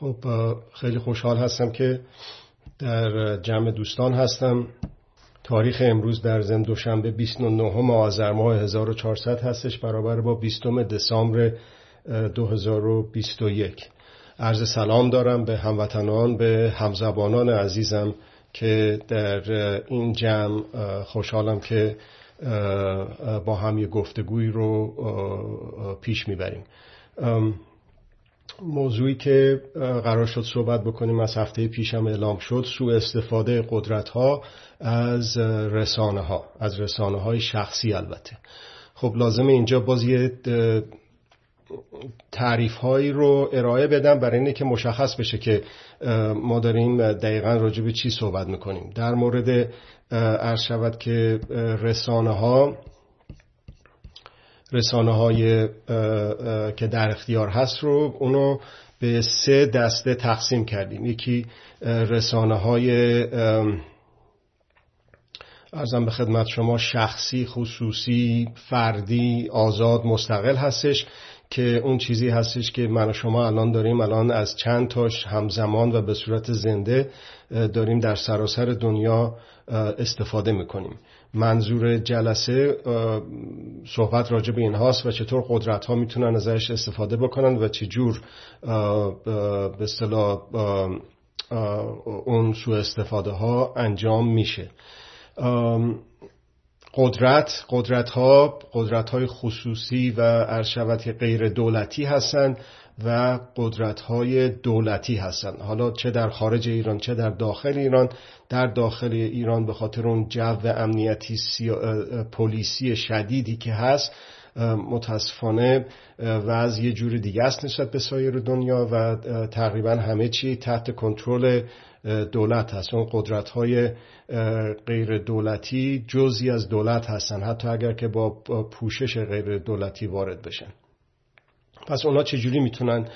خب خیلی خوشحال هستم که در جمع دوستان هستم. تاریخ امروز در زم دوشنبه 29 آذر ماه 1400 هستش برابر با 20 دسامبر 2021 عرض سلام دارم به هموطنان به همزبانان عزیزم که در این جمع خوشحالم که با هم یه گفتگوی رو پیش می‌بریم. موضوعی که قرار شد صحبت بکنیم از هفته پیشم اعلام شد سوء استفاده قدرت ها از رسانه ها از رسانه های شخصی البته. خب لازم اینجا باز یه تعریف هایی رو ارائه بدم برای اینه که مشخص بشه که ما داریم دقیقا راجع به چی صحبت می‌کنیم. در مورد عرض شود که رسانه ها رسانه های که در اختیار هست رو اونو به سه دسته تقسیم کردیم. یکی رسانه های ارزم به خدمت شما شخصی خصوصی فردی آزاد مستقل هستش که اون چیزی هستش که من و شما الان داریم الان از چند تاش همزمان و به صورت زنده داریم در سراسر دنیا استفاده می‌کنیم. منظور جلسه صحبت راجع به این هاست و چطور قدرت ها می‌تونن ازش استفاده بکنن و چجور به اصطلاح اون سوء استفاده ها انجام میشه. قدرت قدرت ها قدرت های خصوصی و ارشوت غیر دولتی هستند و قدرت های دولتی هستند حالا چه در خارج ایران چه در داخل ایران. در داخل ایران به خاطر اون جو امنیتی پلیسی شدیدی که هست متاسفانه وضع یه جور دیگه است نسبت به سایر دنیا و تقریبا همه چی تحت کنترل دولت هست. اون قدرت های غیر دولتی جزی از دولت هستن. حتی اگر که با پوشش غیر دولتی وارد بشن. پس اونا چجوری می‌تونن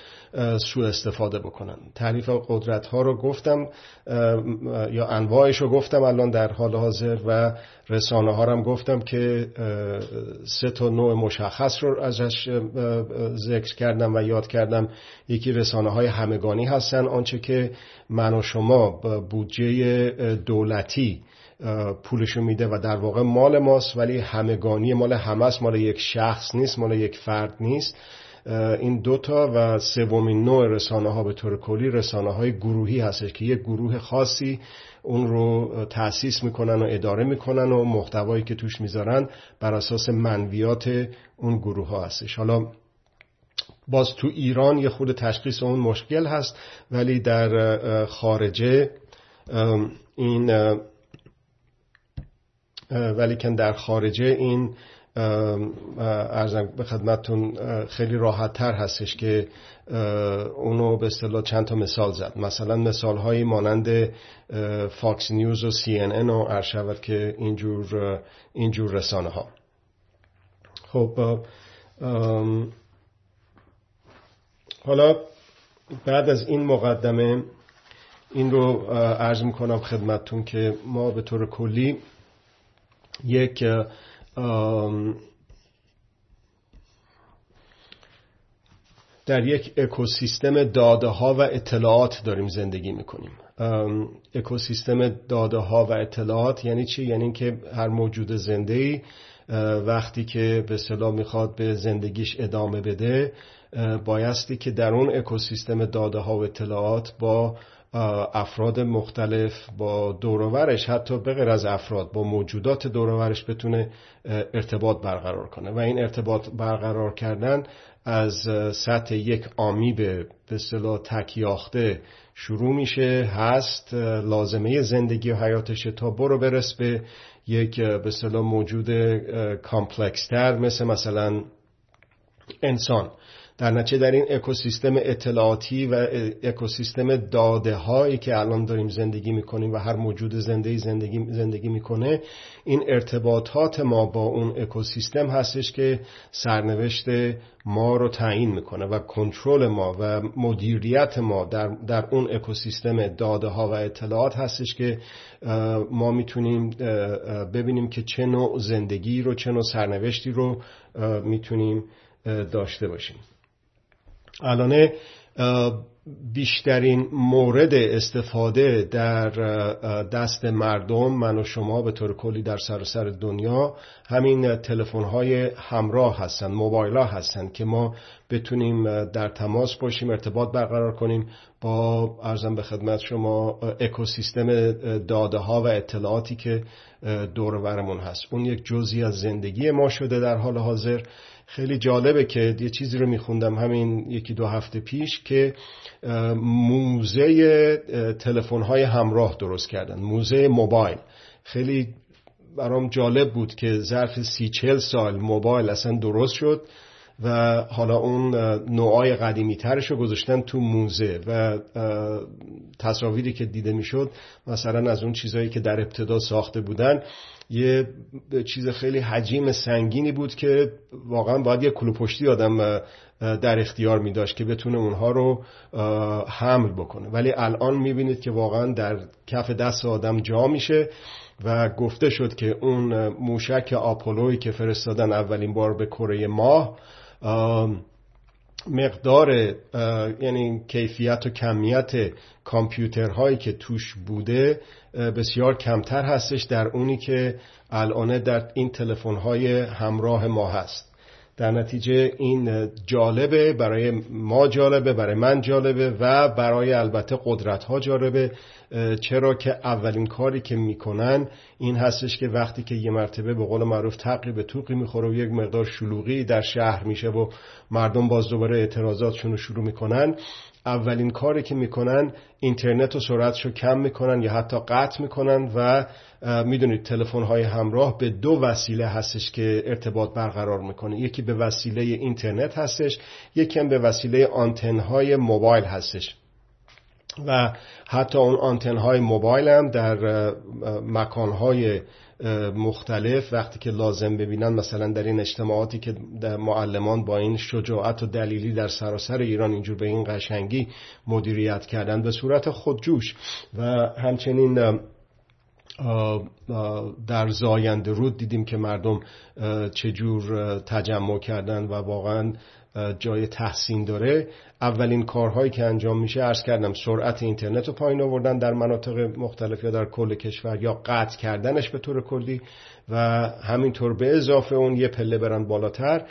سوء استفاده بکنن؟ تعریف قدرت ها رو گفتم یا انواعش رو گفتم الان در حال حاضر و رسانه ها هم گفتم که سه تا نوع مشخص رو ازش ذکر کردم و یاد کردم. یکی رسانه های همگانی هستن آنچه که من و شما بودجه دولتی پولشو میده و در واقع مال ماست ولی همگانی مال همه مال یک شخص نیست مال یک فرد نیست. این دوتا و سومین نوع رسانه ها به طور کلی رسانه های گروهی هستش که یک گروه خاصی اون رو تأسیس می‌کنن و اداره می‌کنن و محتوایی که توش می‌ذارن بر اساس منویات اون گروه ها هستش. حالا باز تو ایران یه خود تشخیص اون مشکل هست ولی در خارجه این ولی که در خارجه این عرضم به خدمتتون خیلی راحت تر هستش که اونو به اصطلاح چند تا مثال زد. مثلا مثال هایی مانند Fox News و CNN و شود که اینجور اینجور رسانه ها خب حالا بعد از این مقدمه این رو عرض می‌کنم خدمتتون که ما به طور کلی یک در یک اکوسیستم داده ها و اطلاعات داریم زندگی می‌کنیم اکوسیستم داده ها و اطلاعات یعنی چی؟ یعنی که هر موجود زنده وقتی که به صلاح می‌خواد به زندگیش ادامه بده بایستی که در اون اکوسیستم داده ها و اطلاعات با افراد مختلف با دورورش حتی بغیر از افراد با موجودات دورورش بتونه ارتباط برقرار کنه. و این ارتباط برقرار کردن از سطح یک آمی به اصطلاح تکیاخته شروع میشه هست لازمه زندگی و حیاتش تا برو برس به یک به اصطلاح موجود کامپلکستر مثل مثلا انسان. در نتیجه در این اکوسیستم اطلاعاتی و اکوسیستم داده هایی که الان داریم زندگی می‌کنیم و هر موجود زنده زندگی زندگی می‌کنه این ارتباطات ما با اون اکوسیستم هستش که سرنوشت ما رو تعیین می‌کنه و کنترل ما و مدیریت ما در, در اون اکوسیستم داده ها و اطلاعات هستش که ما می‌تونیم ببینیم که چه نوع زندگی رو چه نوع سرنوشتی رو می‌تونیم داشته باشیم. الان بیشترین مورد استفاده در دست مردم من و شما به طور کلی در سراسر دنیا همین تلفن های همراه هستن موبایل ها هستن که ما بتونیم در تماس باشیم ارتباط برقرار کنیم با ارزم به خدمت شما اکوسیستم داده ها و اطلاعاتی که دور برمون هست. اون یک جزی از زندگی ما شده در حال حاضر. خیلی جالبه که یه چیزی رو میخوندم همین یکی دو هفته پیش که موزه تلفن های همراه درست کردن موزه موبایل. خیلی برام جالب بود که ظرف سی چل سال موبایل اصلا درست شد و حالا اون نوعای قدیمی ترش رو گذاشتن تو موزه و تصاویری که دیده می‌شد مثلا از اون چیزهایی که در ابتدا ساخته بودن یه چیز خیلی حجیم سنگینی بود که واقعا باید یه کلوپشتی آدم در اختیار می داشت که بتونه اونها رو حمل بکنه. ولی الان می‌بینید که واقعا در کف دست آدم جا میشه و گفته شد که اون موشک آپولوی که فرستادن اولین بار به کره ماه مقدار یعنی کیفیت و کمیت کامپیوترهایی که توش بوده بسیار کمتر هستش در اونی که الان در این تلفن‌های همراه ما هست. در نتیجه این جالبه برای ما جالبه برای من جالبه و برای البته قدرت ها جالبه. چرا که اولین کاری که می‌کنن این هستش که وقتی که یه مرتبه به قول معروف تقی به توقی می‌خوره و یک مقدار شلوغی در شهر میشه و مردم باز دوباره اعتراضاتشون رو شروع می‌کنن اولین کاری که می‌کنن اینترنت و سرعتشو کم می‌کنن یا حتی قطع می‌کنن و می‌دونید تلفن های همراه به دو وسیله هستش که ارتباط برقرار می‌کنه. یکی به وسیله اینترنت هستش یکی هم به وسیله آنتن های موبایل هستش. و حتی اون آنتن های موبایل هم در مکان های مختلف وقتی که لازم ببینن مثلا در این اجتماعاتی که معلمان با این شجاعت و دلیلی در سراسر ایران اینجور به این قشنگی مدیریت کردن به صورت خودجوش و همچنین در زاینده رود دیدیم که مردم چجور تجمع کردن و واقعا جای تحسین داره. اولین کارهایی که انجام میشه ارز کردم سرعت اینترنت رو پایین آوردن در مناطق مختلف یا در کل کشور یا قطع کردنش به طور کلی. و همینطور به اضافه اون یه پله برن بالاتر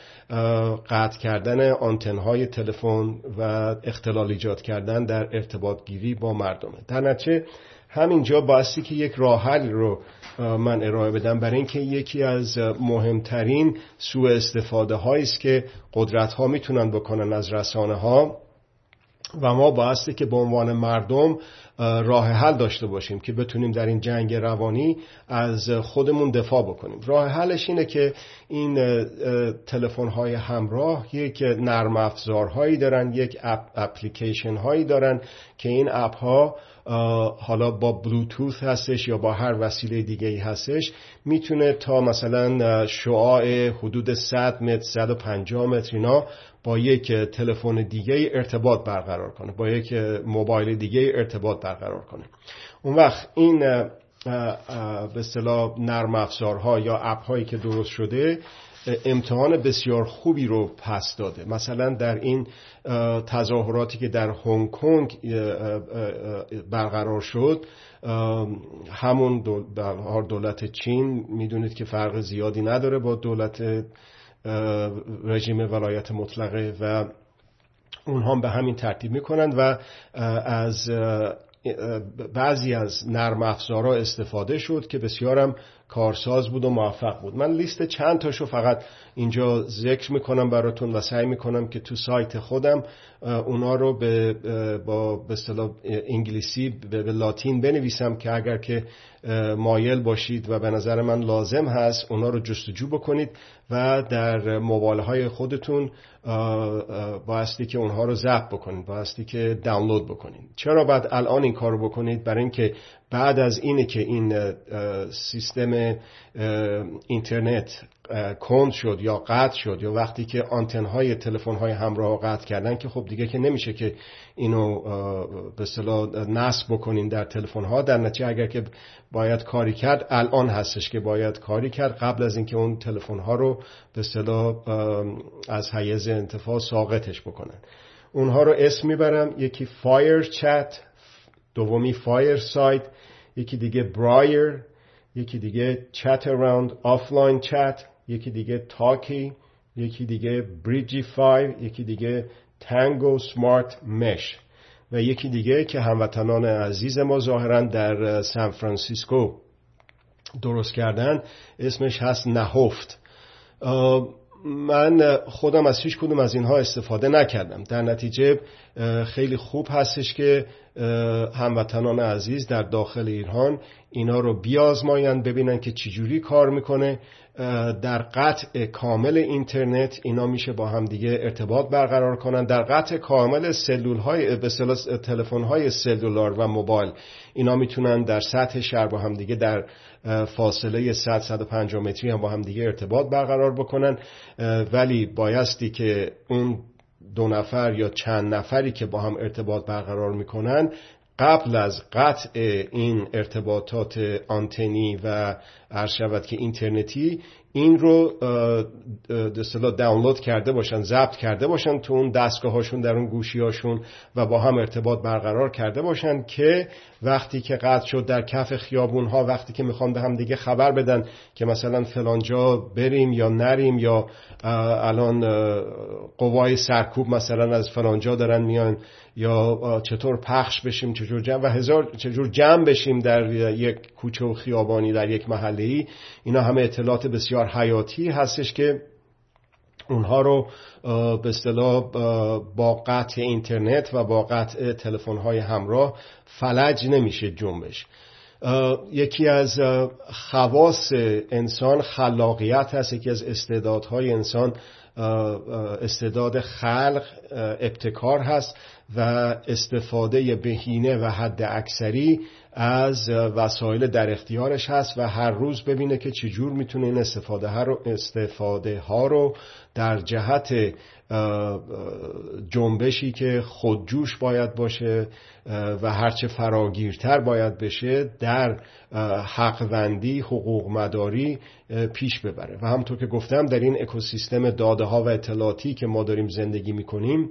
قطع کردن آنتنهای تلفن و اختلال ایجاد کردن در ارتباط گیری با مردمه. در نتیجه همینجا باستی که یک راه حل رو من ارائه بدم برای اینکه یکی از مهمترین سوء استفاده است که قدرت ها می‌تونن بکنن از رسانه ها و ما بایستی که به عنوان مردم راه حل داشته باشیم که بتونیم در این جنگ روانی از خودمون دفاع بکنیم. راه حلش اینه که این تلفن های همراه یک نرم افزارهایی دارن یک اپ اپلیکیشن هایی دارن که این اپ ها حالا با بلوتوث هستش یا با هر وسیله دیگه ای هستش می‌تونه تا مثلا شعاع حدود 100 متر 150 متر اینا با یک تلفن دیگه ارتباط برقرار کنه با یک موبایل دیگه ارتباط برقرار کنه. اون وقت این به اصطلاح نرم افزارها یا اپ هایی که درست شده امتحان بسیار خوبی رو پس داده. مثلا در این تظاهراتی که در هنگ کنگ برقرار شد همون دولت چین می‌دونید که فرق زیادی نداره با دولت رژیم ولایت مطلقه و اونها به همین ترتیب می‌کنند و از بعضی از نرم افزارها استفاده شد که بسیارم کارساز بود و موفق بود. من لیست چند تاشو فقط اینجا ذکر می‌کنم براتون و سعی می‌کنم که تو سایت خودم اونا رو به با به انگلیسی به لاتین بنویسم که اگر که مایل باشید و به نظر من لازم هست اونا رو جستجو بکنید و در موبایل های خودتون بایستی که اونها رو ضبط بکنید بایستی که دانلود بکنید. چرا بعد الان این کار رو بکنید؟ برای اینکه بعد از اینه که این سیستم اینترنت کند شد یا قطع شد یا وقتی که آنتن های تلفن های همراه قطع کردن که خب دیگه که نمیشه که اینو به اصطلاح نصب بکنین در تلفن ها در نتیجه اگر که باید کاری کرد الان هستش که باید کاری کرد قبل از اینکه اون تلفن ها رو به اصطلاح از حیز انتفاع ساقطش بکنن. اونها رو اسم می‌برم یکی FireChat دومی Firesite یکی دیگه Briar یکی دیگه Chat Around offline chat یکی دیگه Talkie یکی دیگه Bridgefy یکی دیگه Tango SmartMesh و یکی دیگه که هموطنان عزیز ما ظاهرا در سان فرانسیسکو درست کردن اسمش هست نهفت. من خودم از هیچ کدوم از اینها استفاده نکردم. در نتیجه خیلی خوب هستش که هموطنان عزیز در داخل ایران اینا رو بیازمایند ببینن که چجوری کار می‌کنه. در قطع کامل اینترنت اینا میشه با هم دیگه ارتباط برقرار کنن. در قطع کامل سلول های تلفن های سلولار و موبایل اینا می‌تونن در سطح شهر با هم دیگه در فاصله 100 150 متری هم با هم دیگه ارتباط برقرار بکنن. ولی بایستی که اون دو نفر یا چند نفری که با هم ارتباط برقرار می‌کنن قبل از قطع این ارتباطات آنتنی و شود که اینترنتی این رو دستلا دانلود کرده باشن ضبط کرده باشن تو اون دستگاه هاشون در اون گوشی هاشون و با هم ارتباط برقرار کرده باشن که وقتی که قطع شد در کف خیابون ها وقتی که می‌خوان به هم دیگه خبر بدن که مثلا فلانجا بریم یا نریم یا الان قوای سرکوب مثلا از فلانجا دارن میان یا چطور پخش بشیم چجور جمع و هزار چجور جمع بشیم در یک کوچه و خیابانی در یک محله ای اینا همه اطلاعات بسیار حیاتی هستش که اونها رو به اصطلاح با قطع اینترنت و با قطع تلفن های همراه فلج نمیشه جنبش. یکی از خواص انسان خلاقیت هست یکی از استعدادهای انسان استعداد خلق ابتکار هست و استفاده بهینه و حد اکثری از وسایل در اختیارش هست و هر روز ببینه که چجور می‌تونه این استفاده ها رو, استفاده ها رو در جهت جنبشی که خودجوش باید باشه و هرچه فراگیرتر باید بشه در حقوندی حقوق مداری پیش ببره. و همطور که گفتم در این اکوسیستم داده ها و اطلاعاتی که ما داریم زندگی می‌کنیم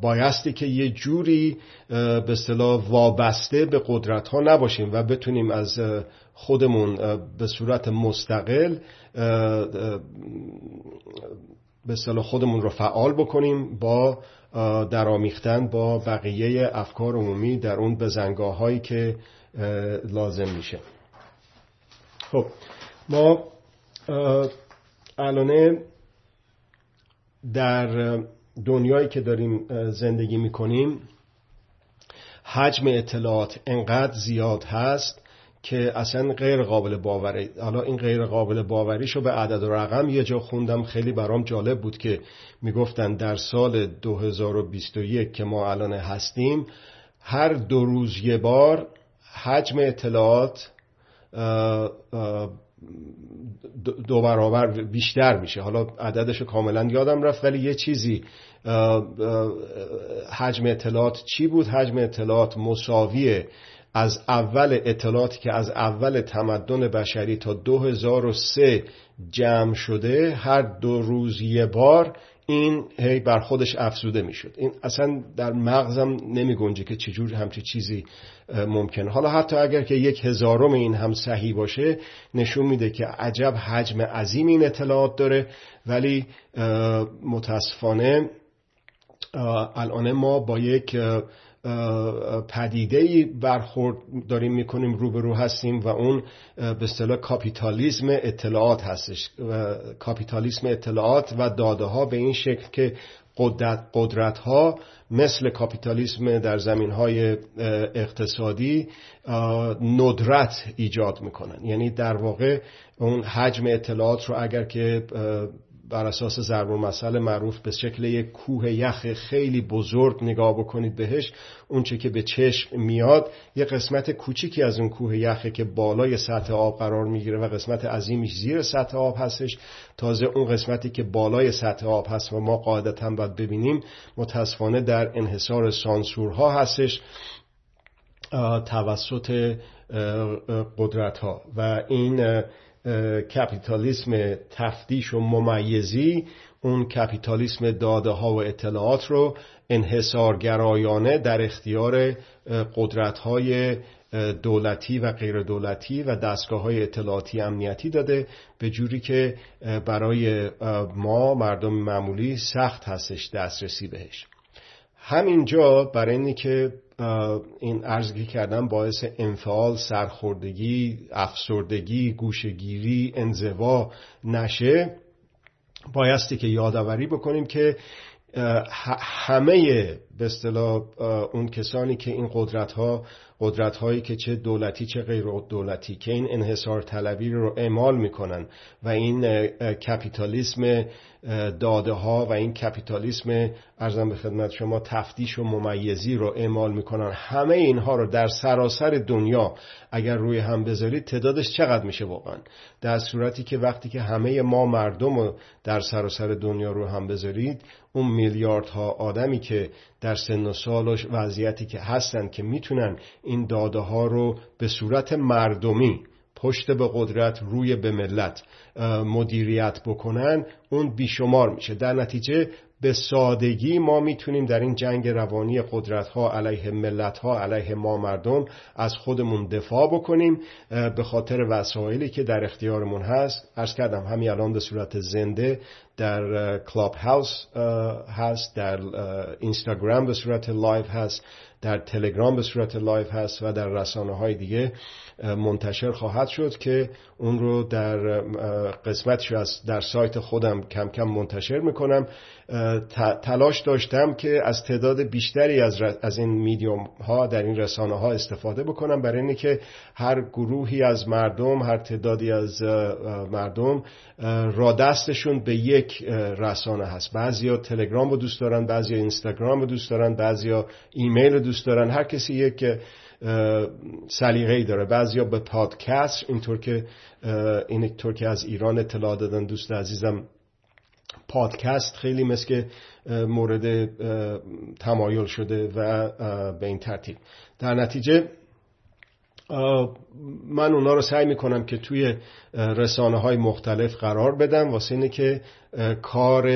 بایستی که یه جوری به اصطلاح وابسته به قدرت ها نباشیم و بتونیم از خودمون به صورت مستقل به اصطلاح خودمون رو فعال بکنیم با درامیختن با بقیه افکار عمومی در اون بزنگاه هایی که لازم میشه. خب ما الانه در دنیایی که داریم زندگی می‌کنیم حجم اطلاعات انقدر زیاد هست که اصلا غیر قابل باوری. حالا این غیر قابل باوریشو به عدد و رقم یه جا خوندم خیلی برام جالب بود که می‌گفتن در سال 2021 که ما الان هستیم هر دو روز یه بار حجم اطلاعات دو برابر بیشتر میشه. حالا عددش کاملا یادم رفت ولی یه چیزی حجم اطلاعات چی بود؟ حجم اطلاعات مساویه از اول اطلاعاتی که از اول تمدن بشری تا 2003 جمع شده هر دو روز یه بار این هی بر خودش افزوده می‌شد. این اصلا در مغزم نمی گنجه که چجور همچی چیزی ممکنه. حالا حتی اگر که یک هزارم این هم صحیح باشه نشون میده که عجب حجم عظیم این اطلاعات داره. ولی متاسفانه الان ما با یک پدیده برخورد داریم می‌کنیم روبرو هستیم و اون به اصطلاح کاپیتالیسم اطلاعات هستش. کاپیتالیسم اطلاعات و داده ها به این شکل که قدرت, قدرت ها مثل کاپیتالیسم در زمین های اقتصادی ندرت ایجاد می‌کنن. یعنی در واقع اون حجم اطلاعات رو اگر که بر اساس ضرب مسئله معروف به شکل یک کوه یخ خیلی بزرگ نگاه بکنید بهش اونچه که به چشم میاد یه قسمت کوچیکی از اون کوه یخه که بالای سطح آب قرار می‌گیره و قسمت عظیمش زیر سطح آب هستش. تازه اون قسمتی که بالای سطح آب هست و ما قاعدتا باید ببینیم متاسفانه در انحصار سانسورها هستش توسط قدرت ها و این کپیتالیسم تفتیش و ممیزی اون کپیتالیسم داده ها و اطلاعات رو انحصارگرایانه در اختیار قدرت های دولتی و غیر دولتی و دستگاه های اطلاعاتی امنیتی داده به جوری که برای ما مردم معمولی سخت هستش دسترسی بهش. همینجا برای اینی که این ارزگی کردن باعث انفعال سرخوردگی افسردگی گوشگیری انزوا نشه. بایستی که یادآوری بکنیم که همه به اصطلاح اون کسانی که این قدرت ها قدرت هایی که چه دولتی چه غیر دولتی که این انحصار طلبی رو اعمال می‌کنن و این کپیتالیسم داده ها و این کپیتالیسم ارزم به خدمت شما تفتیش و ممیزی رو اعمال می‌کنن. همه اینها رو در سراسر دنیا اگر روی هم بذارید تعدادش چقدر میشه واقعا؟ در صورتی که وقتی که همه ما مردم رو در سراسر دنیا رو هم بذارید اون میلیاردها آدمی که در سن و سال و وضعیتی که هستن که می‌تونن این داده ها رو به صورت مردمی پشت به قدرت روی به ملت مدیریت بکنن اون بیشمار میشه. در نتیجه به سادگی ما می‌تونیم در این جنگ روانی قدرت ها علیه ملت ها علیه ما مردم از خودمون دفاع بکنیم. به خاطر وسایلی که در اختیارمون هست. عرض کردم همین الان به صورت زنده در کلاب هاوس هست. در اینستاگرام به صورت live هست. در تلگرام به صورت live هست و در رسانه های دیگه. منتشر خواهد شد که اون رو در قسمتش از در سایت خودم کم کم منتشر می‌کنم. تلاش داشتم که از تعداد بیشتری از, از این میدیوم ها در این رسانه ها استفاده بکنم. برای اینه که هر گروهی از مردم هر تعدادی از مردم را دستشون به یک رسانه هست. بعضیا تلگرام رو دوست دارن بعضیا اینستاگرام رو دوست دارن بعضیا ایمیل رو دوست دارن. هر کسی یک سلیقه داره. بعضیا به پادکست اینطور که اینطور که از ایران اطلاع دادن دوست عزیزم پادکست خیلی مثل مورد تمایل شده و به این ترتیب. در نتیجه من اونا رو سعی می‌کنم که توی رسانه های مختلف قرار بدم واسه اینه که کار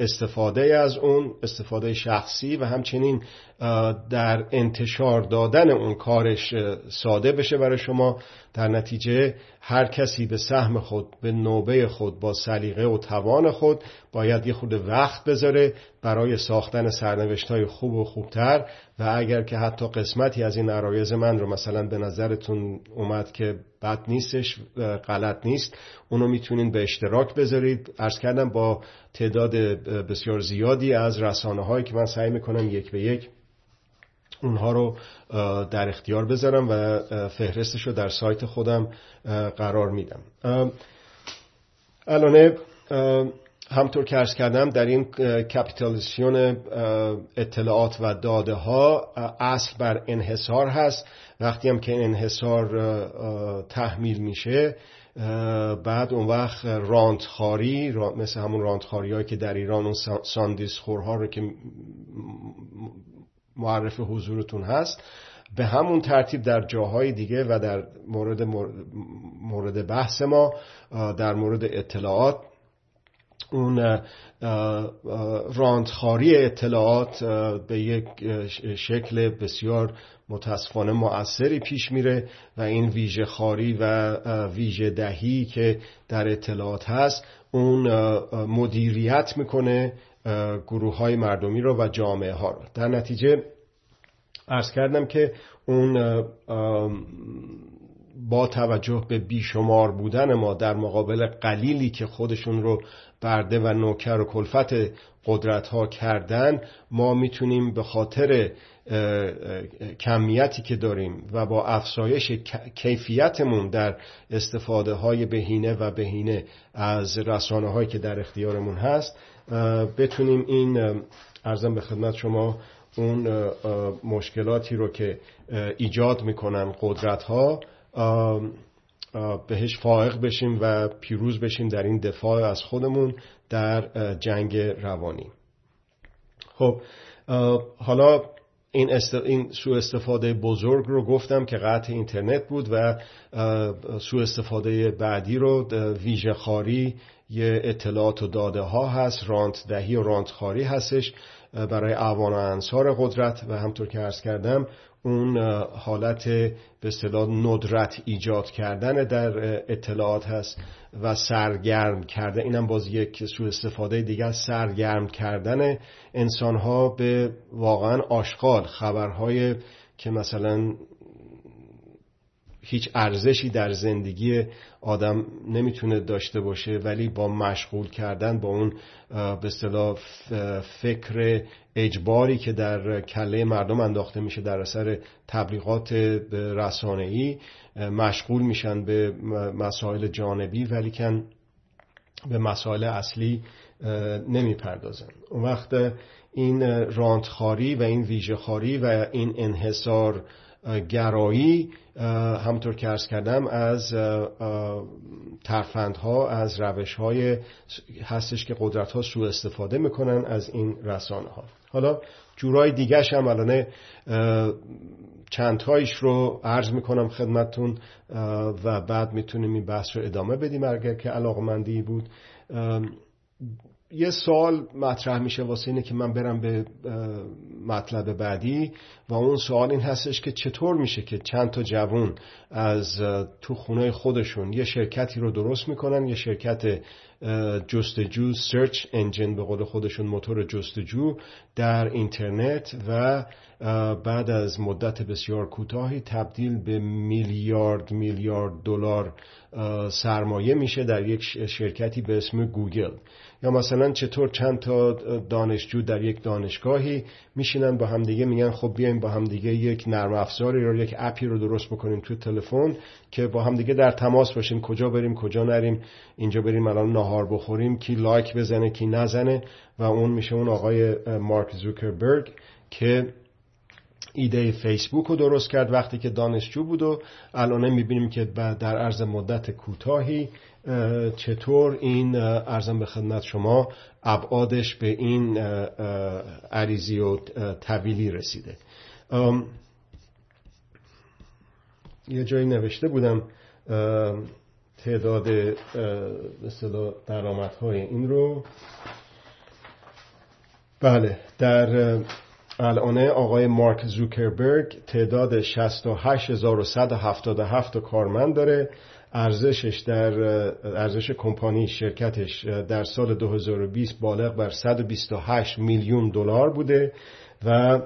استفاده از اون استفاده شخصی و همچنین در انتشار دادن اون کارش ساده بشه برای شما. در نتیجه هر کسی به سهم خود به نوبه خود با سلیقه و توان خود باید یه خود وقت بذاره برای ساختن سرنوشت های خوب و خوبتر. و اگر که حتی قسمتی از این عرایز من رو مثلا به نظرتون اومد که بد نیستش غلط نیست. اونو می‌تونین به اشتراک بذارید. ارز کردم با تعداد بسیار زیادی از رسانه هایی که من سعی می‌کنم یک به یک اونها رو در اختیار بذارم و فهرستش رو در سایت خودم قرار میدم. الان همطور که ارز کردم در این کپیتالیسیون اطلاعات و داده ها اصل بر انحصار هست. وقتی هم که انحصار تحمیل میشه بعد اون وقت راندخاری مثل همون راندخاری هایی که در ایران اون ساندیس خورها رو که معرف حضورتون هست به همون ترتیب در جاهای دیگه و در مورد مورد بحث ما در مورد اطلاعات اون راندخاری اطلاعات به یک شکل بسیار متاسفانه مؤثری پیش میره و این ویژه خاری و ویژه دهی که در اطلاعات هست اون مدیریت می‌کنه گروه های مردمی رو و جامعه ها رو. در نتیجه ارز کردم که اون با توجه به بیشمار بودن ما در مقابل قلیلی که خودشون رو برده و نوکر و کلفت قدرت ها کردن ما می‌تونیم به خاطر کمیتی که داریم و با افزایش کیفیتمون در استفاده های بهینه و بهینه از رسانه هایی که در اختیارمون هست بتونیم این ارزم به خدمت شما اون مشکلاتی رو که ایجاد می‌کنن قدرت ها بهش فائق بشیم و پیروز بشیم در این دفاع از خودمون در جنگ روانی. خب حالا این, است... این سوء استفاده بزرگ رو گفتم که قطع اینترنت بود و سوء استفاده بعدی رو ویژه خاری یه اطلاعات و داده ها هست رانت دهی و رانت خاری هستش برای اعوان و انصار قدرت و همطور که عرض کردم اون حالت به اصطلاح ندرت ایجاد کردن در اطلاعات هست و سرگرم کرده. اینم باز یک سوء استفاده دیگه سرگرم کردن انسان ها به واقعا آشغال خبرهای که مثلا هیچ ارزشی در زندگی آدم نمی‌تونه داشته باشه ولی با مشغول کردن با اون به اصطلاح فکر اجباری که در کله مردم انداخته میشه در اثر تبلیغات رسانه‌ای مشغول میشن به مسائل جانبی ولی کن به مسائل اصلی نمی‌پردازن. اون وقت این رانتخاری و این ویژهخاری و این انحصار گرایی همطور که ارز کردم از ترفندها از روش های هستش که قدرت ها سوء استفاده می‌کنن از این رسانه ها حالا جورای دیگرش هم الان چند تایش رو عرض می‌کنم خدمتون و بعد می‌تونیم این بحث رو ادامه بدیم. اگر که علاقمندی بود یه سوال مطرح میشه واسه اینه که من برم به مطلب بعدی و اون سوال این هستش که چطور میشه که چند تا جوون از تو خونه خودشون یه شرکتی رو درست می‌کنن یه شرکت جستجو search engine به قول خودشون موتور جستجو در اینترنت و بعد از مدت بسیار کوتاهی تبدیل به میلیارد میلیارد دلار سرمایه میشه در یک شرکتی به اسم گوگل. یا مثلا چطور چند تا دانشجو در یک دانشگاهی میشینن با همدیگه میگن خب بیایم با همدیگه یک نرم افزاری یا یک app ی رو درست بکنیم تو تلفن که با همدیگه در تماس باشیم کجا بریم کجا نریم اینجا بریم الان نهار بخوریم کی لایک بزنه کی نزنه و اون میشه اون آقای مارک زوکربرگ که ایده فیسبوک رو درست کرد وقتی که دانشجو بود و الان می‌بینیم که در عرض مدت کوتاهی چطور این ارزم به خدمت شما ابعادش به این عریضی و طویلی رسیده. یه جایی نوشته بودم تعداد درآمدهای این رو. بله در الان آقای مارک زوکربرگ تعداد 68177 کارمند داره. ارزشش در ارزش کمپانی شرکتش در سال 2020 بالغ بر 128 میلیون دلار بوده و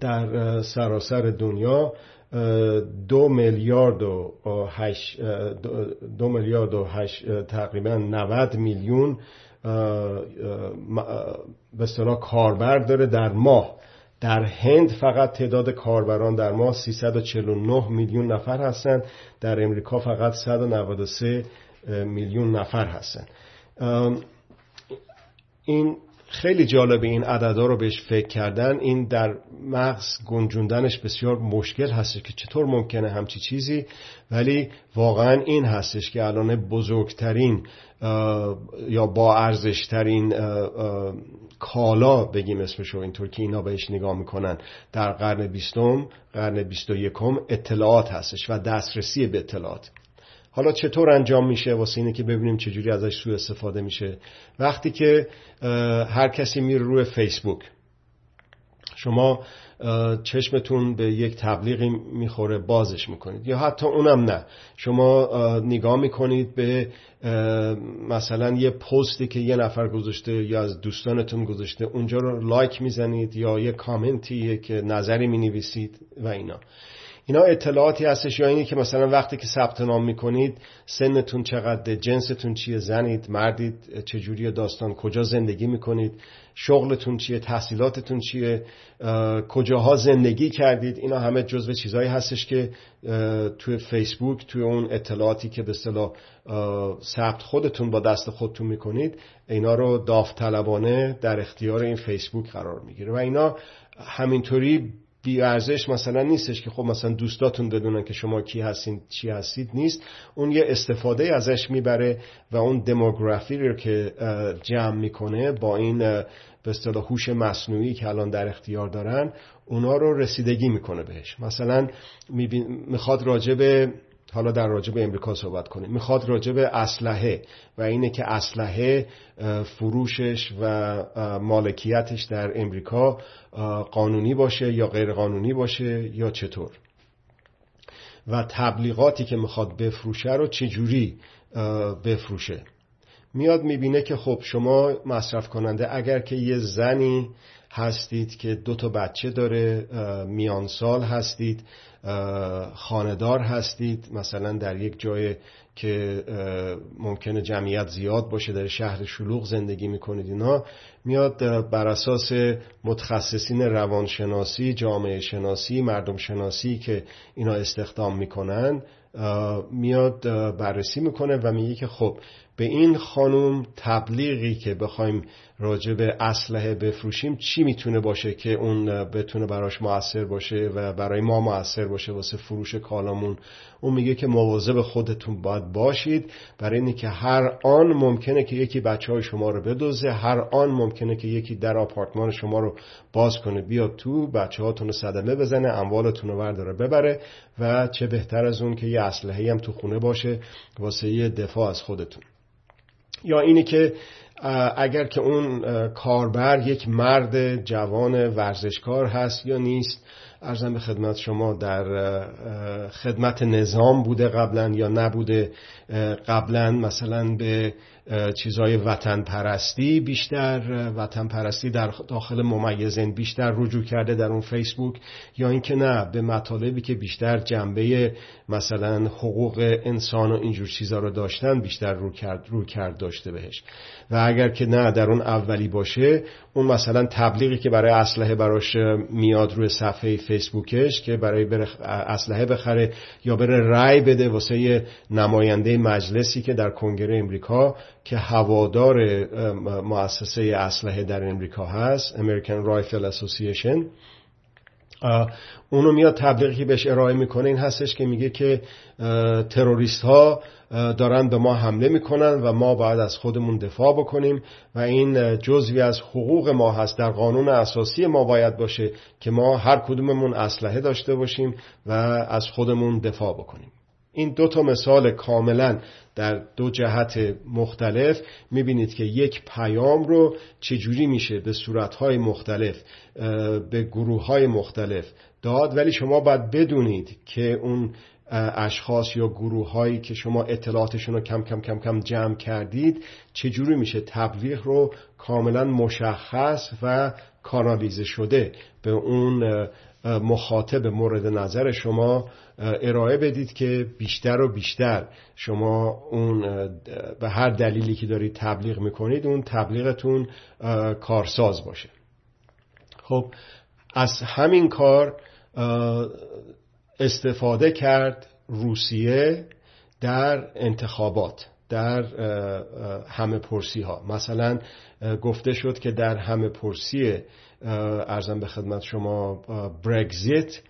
در سراسر دنیا دو میلیارد و هش دو میلیارد و هش تقریبا 90 میلیون به کاربر داره در ماه. در هند فقط تعداد کاربران در ماه 349 میلیون نفر هستند. در امریکا فقط 193 میلیون نفر هستند. این خیلی جالب این عددا رو بهش فکر کردن. این در مغز گنجوندنش بسیار مشکل هست که چطور ممکنه همچی چیزی ولی واقعا این هستش که الان بزرگترین یا با ارزشترین کالا بگیم اسمشو اینطور که اینا بهش نگاه می‌کنن. در قرن بیستم قرن بیست و یکم اطلاعات هستش و دسترسی به اطلاعات. حالا چطور انجام میشه؟ واسه اینه که ببینیم چجوری ازش سوء استفاده میشه. وقتی که هر کسی میره روی فیسبوک شما چشمتون به یک تبلیغی می‌خوره بازش می‌کنید. یا حتی اونم نه. شما نگاه می‌کنید به مثلا یه پستی که یه نفر گذاشته یا از دوستانتون گذاشته اونجا رو لایک می‌زنید یا یه کامنتی که نظری می‌نویسید و اینا. اینا اطلاعاتی هستش یا اینی که مثلا وقتی که ثبت نام می‌کنید سنتون چقدر جنستون چیه زنید مردید چجوری داستان کجا زندگی می‌کنید شغلتون چیه تحصیلاتتون چیه کجاها زندگی کردید اینا همه جزو چیزهایی هستش که توی فیسبوک توی اون اطلاعاتی که به اصطلاح ثبت خودتون با دست خودتون می‌کنید اینا رو داوطلبانه در اختیار این فیسبوک قرار می‌گیره. و اینا همینطوری بی ارزش مثلا نیستش که خب مثلا دوستاتون بدونن که شما کی هستین چی هستید نیست. اون یه استفاده ازش می‌بره و اون دموگرافی رو که جمع می‌کنه با این به اصطلاح هوش مصنوعی که الان در اختیار دارن اونا رو رسیدگی می‌کنه بهش. مثلا می‌خواد راجع به حالا در راجب امریکا صحبت کنیم. می‌خواد راجب اسلحه و اینه که اسلحه فروشش و مالکیتش در امریکا قانونی باشه یا غیر قانونی باشه یا چطور. و تبلیغاتی که می‌خواد بفروشه رو چجوری بفروشه. میاد می‌بینه که خب شما مصرف کننده اگر که یه زنی هستید که دو تا بچه داره میان سال هستید خاندار هستید مثلا در یک جای که ممکنه جمعیت زیاد باشه در شهر شلوغ زندگی می‌کنید اینا میاد بر اساس متخصصین روانشناسی جامعه شناسی مردم شناسی که اینا استخدام می‌کنن میاد بررسی می‌کنه و میگه که خب به این خانوم تبلیغی که بخوایم راجع به اسلحه بفروشیم چی می‌تونه باشه که اون بتونه براش موثر باشه و برای ما موثر باشه واسه فروش کالامون؟ اون میگه که مواظب خودتون باید باشید. برای اینکه که هر آن ممکنه که یکی بچه های شما رو بدوزه هر آن ممکنه که یکی در آپارتمان شما رو باز کنه. بیاد تو بچه هاتون رو صدمه بزنه اموالتون رو برداره ببره و چه بهتر از اون که یه اسلحه هم تو خونه باشه واسه یه دفاع از خودتون. یا اینه که اگر که اون کاربر یک مرد جوان ورزشکار هست یا نیست ارزم به خدمت شما در خدمت نظام بوده قبلا یا نبوده قبلا مثلا به چیزهای وطن پرستی بیشتر وطن پرستی در داخل ممیزین بیشتر رجوع کرده در اون فیسبوک یا اینکه نه به مطالبی که بیشتر جنبه مثلا حقوق انسان و اینجور چیزها رو داشتن بیشتر رو کرد, رو کرد داشته بهش. و اگر که نه در اون اولی باشه اون مثلا تبلیغی که برای اسلحه براش میاد روی صفحه فیسبوکش که برای اسلحه بخره یا بره رای بده واسه نماینده مجلسی که در کنگره امریکا که هوادار مؤسسه اسلحه در امریکا هست American Rifle Association. اونو میاد تبلیغی بهش ارائه می‌کنه. این هستش که میگه که تروریست ها دارن به ما حمله می‌کنن و ما باید از خودمون دفاع بکنیم و این جزوی از حقوق ما هست. در قانون اساسی ما باید باشه که ما هر کدوممون اسلحه داشته باشیم و از خودمون دفاع بکنیم. این دو تا مثال کاملا در دو جهت مختلف می‌بینید که یک پیام رو چجوری میشه به صورتهای مختلف به گروه های مختلف داد. ولی شما باید بدونید که اون اشخاص یا گروه هایی که شما اطلاعاتشون رو کم کم کم کم جمع کردید چجوری میشه تبلیغ رو کاملا مشخص و کانالیزه شده به اون مخاطب مورد نظر شما ارائه بدید که بیشتر و بیشتر شما اون به هر دلیلی که دارید تبلیغ می‌کنید اون تبلیغتون کارساز باشه. خب از همین کار استفاده کرد روسیه در انتخابات در همه پرسی ها مثلا گفته شد که در همه پرسی ارزم به خدمت شما برگزیت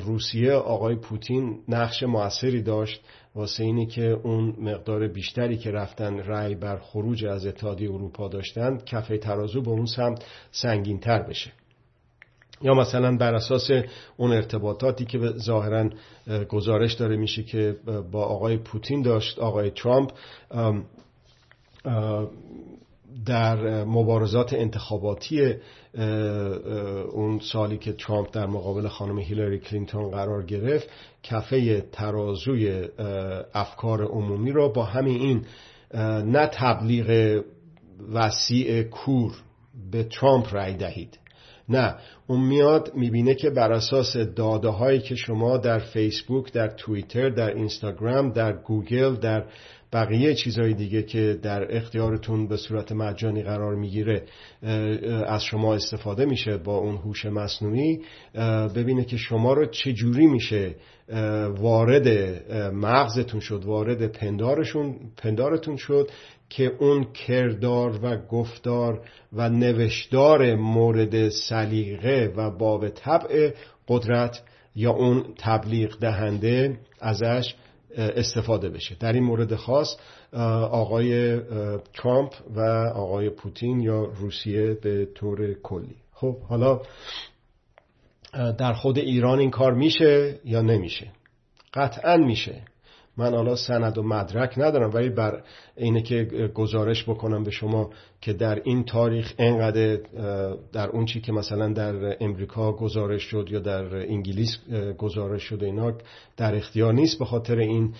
روسیه آقای پوتین نقش موثری داشت واسه اینی که اون مقدار بیشتری که رفتن رأی بر خروج از اتحادیه اروپا داشتن کفه ترازو به اون سمت سنگین تر بشه. یا مثلا بر اساس اون ارتباطاتی که ظاهرا گزارش داره میشه که با آقای پوتین داشت آقای ترامپ در مبارزات انتخاباتی اون سالی که ترامپ در مقابل خانم هیلاری کلینتون قرار گرفت کفه ترازوی افکار عمومی را با همین این نه تبلیغ وسیع کور به ترامپ رای دهید. نه اون میاد می‌بینه که بر اساس داده هایی که شما در فیسبوک در توییتر در اینستاگرام در گوگل در بقیه چیزهای دیگه که در اختیارتون به صورت مجانی قرار می‌گیره از شما استفاده میشه با اون هوش مصنوعی. ببینه که شما رو چجوری میشه وارد مغزتون شد وارد پندارشون پندارتون شد که اون کردار و گفتار و نوشدار مورد سلیقه و باب طبع قدرت یا اون تبلیغ دهنده ازش استفاده بشه. در این مورد خاص آقای ترامپ و آقای پوتین یا روسیه به طور کلی. خب حالا در خود ایران این کار میشه یا نمیشه؟ قطعا میشه. من حالا سند و مدرک ندارم ولی بر اینه که گزارش بکنم به شما که در این تاریخ انقدر در اون چی که مثلا در امریکا گزارش شد یا در انگلیس گزارش شد اینا در اختیار نیست به خاطر این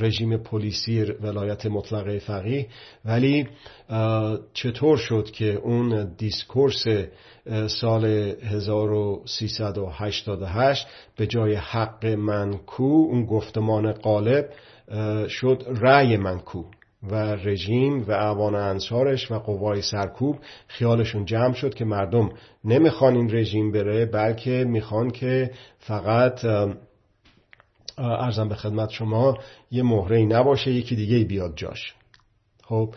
رژیم پلیسی ولایت مطلقه فقیه. ولی چطور شد که اون discourse سال 1388 به جای حق من کو اون گفتمان غالب شد رأی من کو و رژیم و اعوان انصارش و قوای سرکوب خیالشون جمع شد که مردم نمی‌خوان این رژیم بره بلکه می‌خوان که فقط ارزم به خدمت شما یه مهره نباشه یکی دیگه بیاد جاش. خب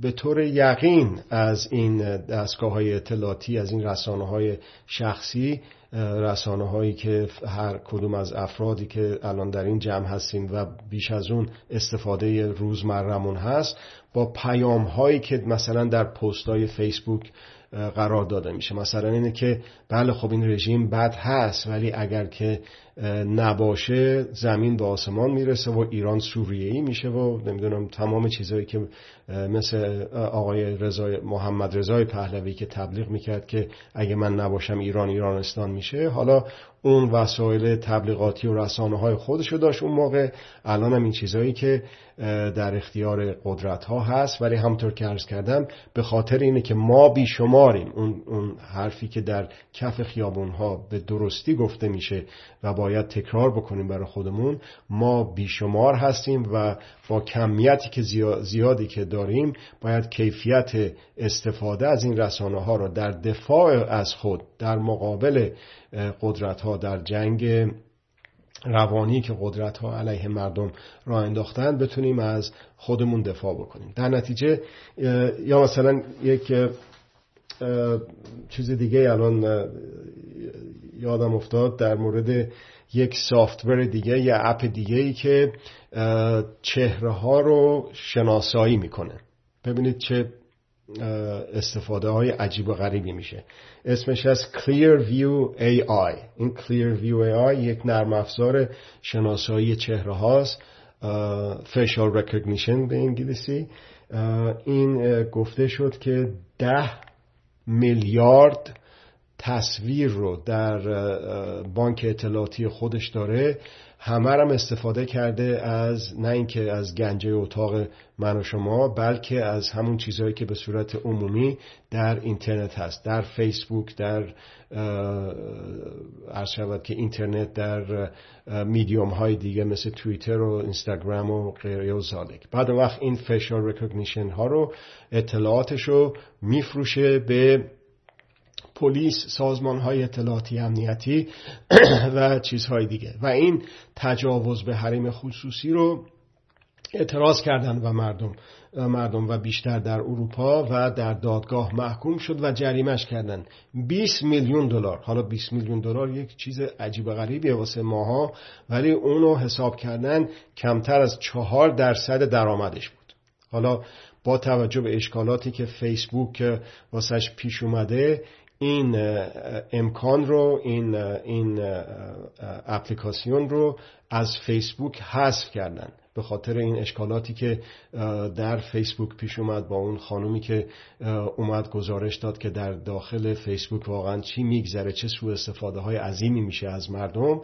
به طور یقین از این دستگاه های اطلاعاتی از این رسانه های شخصی رسانه هایی که هر کدوم از افرادی که الان در این جمع هستیم و بیش از اون استفاده روزمرمون هست با پیام هایی که مثلا در پست های فیسبوک قرار داده میشه. مثلا اینه که بله خب این رژیم بد هست ولی اگر که نباشه زمین به آسمان می‌رسه و ایران سوریه ای میشه و نمی‌دونم تمام چیزهایی که مثل آقای رضای محمد رضای پهلوی که تبلیغ می‌کرد که اگه من نباشم ایران ایرانستان میشه. حالا اون وسایل تبلیغاتی و رسانه های خودشو داشت اون موقع. الان هم این چیزهایی که در اختیار قدرت ها هست ولی همطور که عرض کردم به خاطر اینه که ما بیشماریم اون, اون حرفی که در کف خیابون ها به درستی گفته میشه و باید تکرار بکنیم برای خودمون ما بیشمار هستیم و با کمیتی که زیادی که داریم باید کیفیت استفاده از این رسانه ها را در دفاع از خود در مقابل قدرت ها در جنگ روانی که قدرت ها علیه مردم را انداختن بتونیم از خودمون دفاع بکنیم. در نتیجه یا مثلا یک چیز دیگه الان یادم افتاد در مورد یک سافتور دیگه یا اپ دیگه ای که چهره ها رو شناسایی می‌کنه. ببینید چه استفاده های عجیب و غریبی میشه. اسمش از Clear View AI این Clear View AI یک نرم افزار شناسایی چهره هاست. Facial Recognition به انگلیسی. این گفته شد که ده میلیارد تصویر رو در بانک اطلاعاتی خودش داره همه هم استفاده کرده از نه اینکه از گنجه اتاق من و شما بلکه از همون چیزهایی که به صورت عمومی در اینترنت هست در فیسبوک در عرض شود که اینترنت در میدیوم های دیگه مثل توییتر و اینستاگرام و غیره و ذالک بعد وقت این facial recognition ها رو اطلاعاتش رو میفروشه به پلیس سازمان های اطلاعاتی امنیتی و چیزهای دیگه. و این تجاوز به حریم خصوصی رو اعتراض کردن و مردم مردم و بیشتر در اروپا و در دادگاه محکوم شد و جریمش کردن. 20 میلیون دلار. حالا 20 میلیون دلار یک چیز عجیب غریبیه واسه ماها ولی اونو حساب کردن کمتر از چهار درصد درآمدش بود. حالا با توجه به اشکالاتی که فیسبوک واسش پیش اومده این امکان رو این این اپلیکاسیون رو از فیسبوک حذف کردن. به خاطر این اشکالاتی که در فیسبوک پیش اومد با اون خانومی که اومد گزارش داد که در داخل فیسبوک واقعا چی میگذره چه سوء استفاده های عظیمی میشه از مردم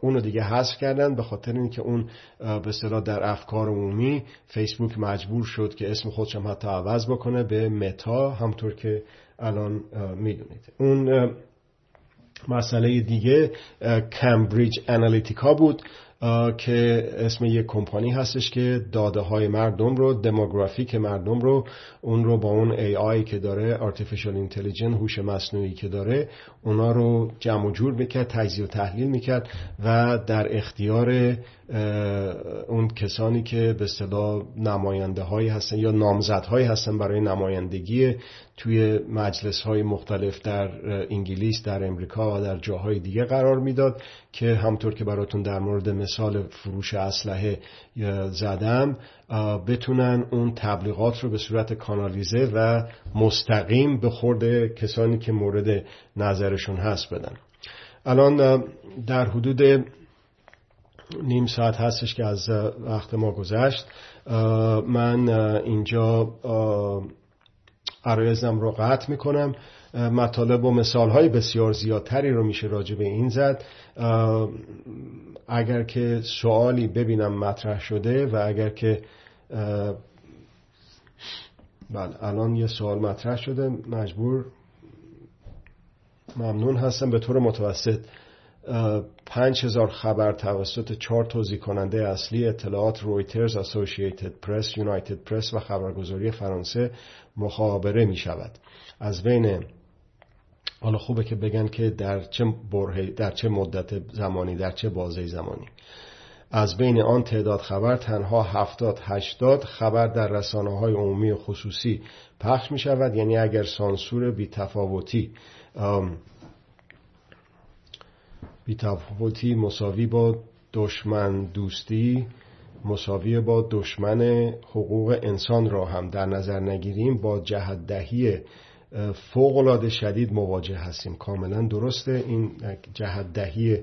اونو دیگه حذف کردن. به خاطر اینکه اون به اصطلاح در افکار عمومی فیسبوک مجبور شد که اسم خودش هم حتی عوض بکنه به متا همطور که الان می‌دونید. اون مسئله دیگه کمبریج انالیتیکا بود که اسم یک کمپانی هستش که داده های مردم رو دموگرافیک مردم رو اون رو با اون ای آی که داره Artificial Intelligence هوش مصنوعی که داره اونا رو جمع و جور می‌کرد تجزیه و تحلیل می‌کرد و در اختیار اون کسانی که به اصطلاح نماینده هایی هستن یا نامزد هایی هستن برای نمایندگی توی مجلس های مختلف در انگلیس در امریکا و در جاهای دیگه قرار می‌داد که همطور که براتون در مورد مثال فروش اسلحه زدم بتونن اون تبلیغات رو به صورت کانالیزه و مستقیم به خورد کسانی که مورد نظرشون هست بدن. الان در حدود نیم ساعت هستش که از وقت ما گذشت. من اینجا عرایزم رو قطع می‌کنم. مطالب و مثال های بسیار زیادتری رو میشه راجع به این زد. اگر که سوالی ببینم مطرح شده و اگر که بله الان یه سوال مطرح شده مجبور ممنون هستم به طور متوسط. پنج هزار خبر توسط چهار توضیح کننده اصلی اطلاعات رویترز، اسوسییتد پرس، یونایتد پرس و خبرگزاری فرانسه مخابره می شود از بین حالا خوبه که بگن که در چه در چه مدت زمانی در چه بازه زمانی. از بین آن تعداد خبر تنها هفتاد هشتاد خبر در رسانه های عمومی و خصوصی پخش می شود یعنی اگر سانسور بی تفاوتی بی تفاوتی مساوی با دشمن دوستی مساوی با دشمن حقوق انسان را هم در نظر نگیریم. با جهت دهی فوق شدید مواجه هستیم. کاملا درسته. این جهت دهی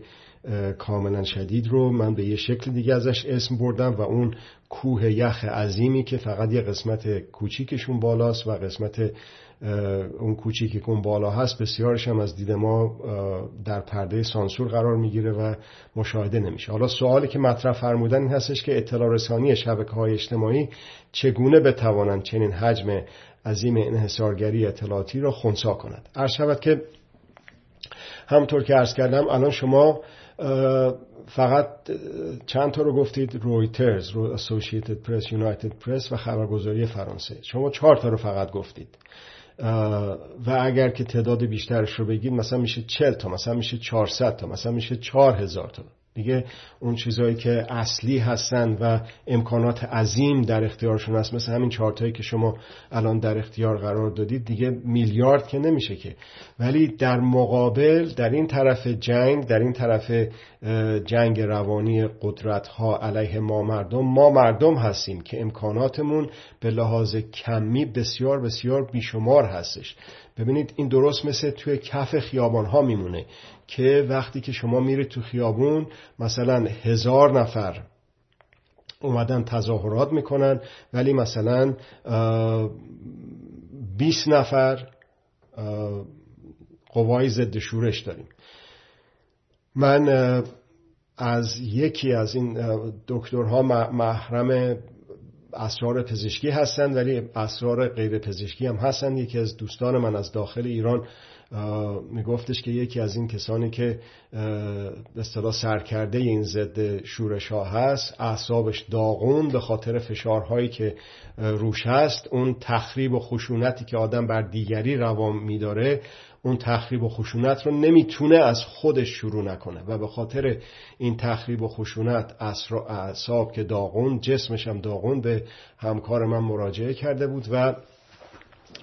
کاملا شدید رو من به یه شکل دیگه ازش اسم بردم و اون کوه یخ عظیمی که فقط یه قسمت کوچیکشون بالاست و قسمت اون کوچیکی که اون بالا هست بسیارش هم از دید ما در پرده سانسور قرار می‌گیره و مشاهده نمیشه. حالا سوالی که مطرح فرمودن این هستش که اطلاع رسانی شبکه های اجتماعی چگونه بتوانند چنین حجم عظیم انحصارگری اطلاعاتی را خونسا کند؟ عرض شود که همطور که عرض کردم الان شما فقط چند تا رو گفتید؟ رویترز رو اسوسییتد پرس یونایتد پرس و خبرگزاری فرانسه. شما چهار تا رو فقط گفتید. و اگر که تعداد بیشترش رو بگید مثلا میشه چل تا مثلا میشه 400 تا مثلا میشه 4000 تا. دیگه اون چیزهایی که اصلی هستن و امکانات عظیم در اختیارشون هست مثل همین چارتایی که شما الان در اختیار قرار دادید دیگه میلیارد که نمیشه که. ولی در مقابل در این طرف جنگ در این طرف جنگ روانی قدرت ها علیه ما مردم ما مردم هستیم که امکاناتمون به لحاظ کمی بسیار بسیار بیشمار هستش. ببینید این درست مثل توی کف خیابان ها میمونه که وقتی که شما میرید تو خیابون مثلا هزار نفر اومدن تظاهرات می‌کنن ولی مثلا 20 نفر قوای ضد شورش داریم. من از یکی از این دکترها محرم اسرار پزشکی هستند ولی اسرار غیر پزشکی هم هستند. یکی از دوستان من از داخل ایران میگفتش که یکی از این کسانی که به اصطلاح سرکرده این ضد شورش ها هست اعصابش داغون به خاطر فشارهایی که روش هست. اون تخریب و خشونتی که آدم بر دیگری روان میداره اون تخریب و خشونت رو نمی‌تونه از خودش شروع نکنه. و به خاطر این تخریب و خشونت اعصاب که داغون جسمش هم داغون به همکار من مراجعه کرده بود و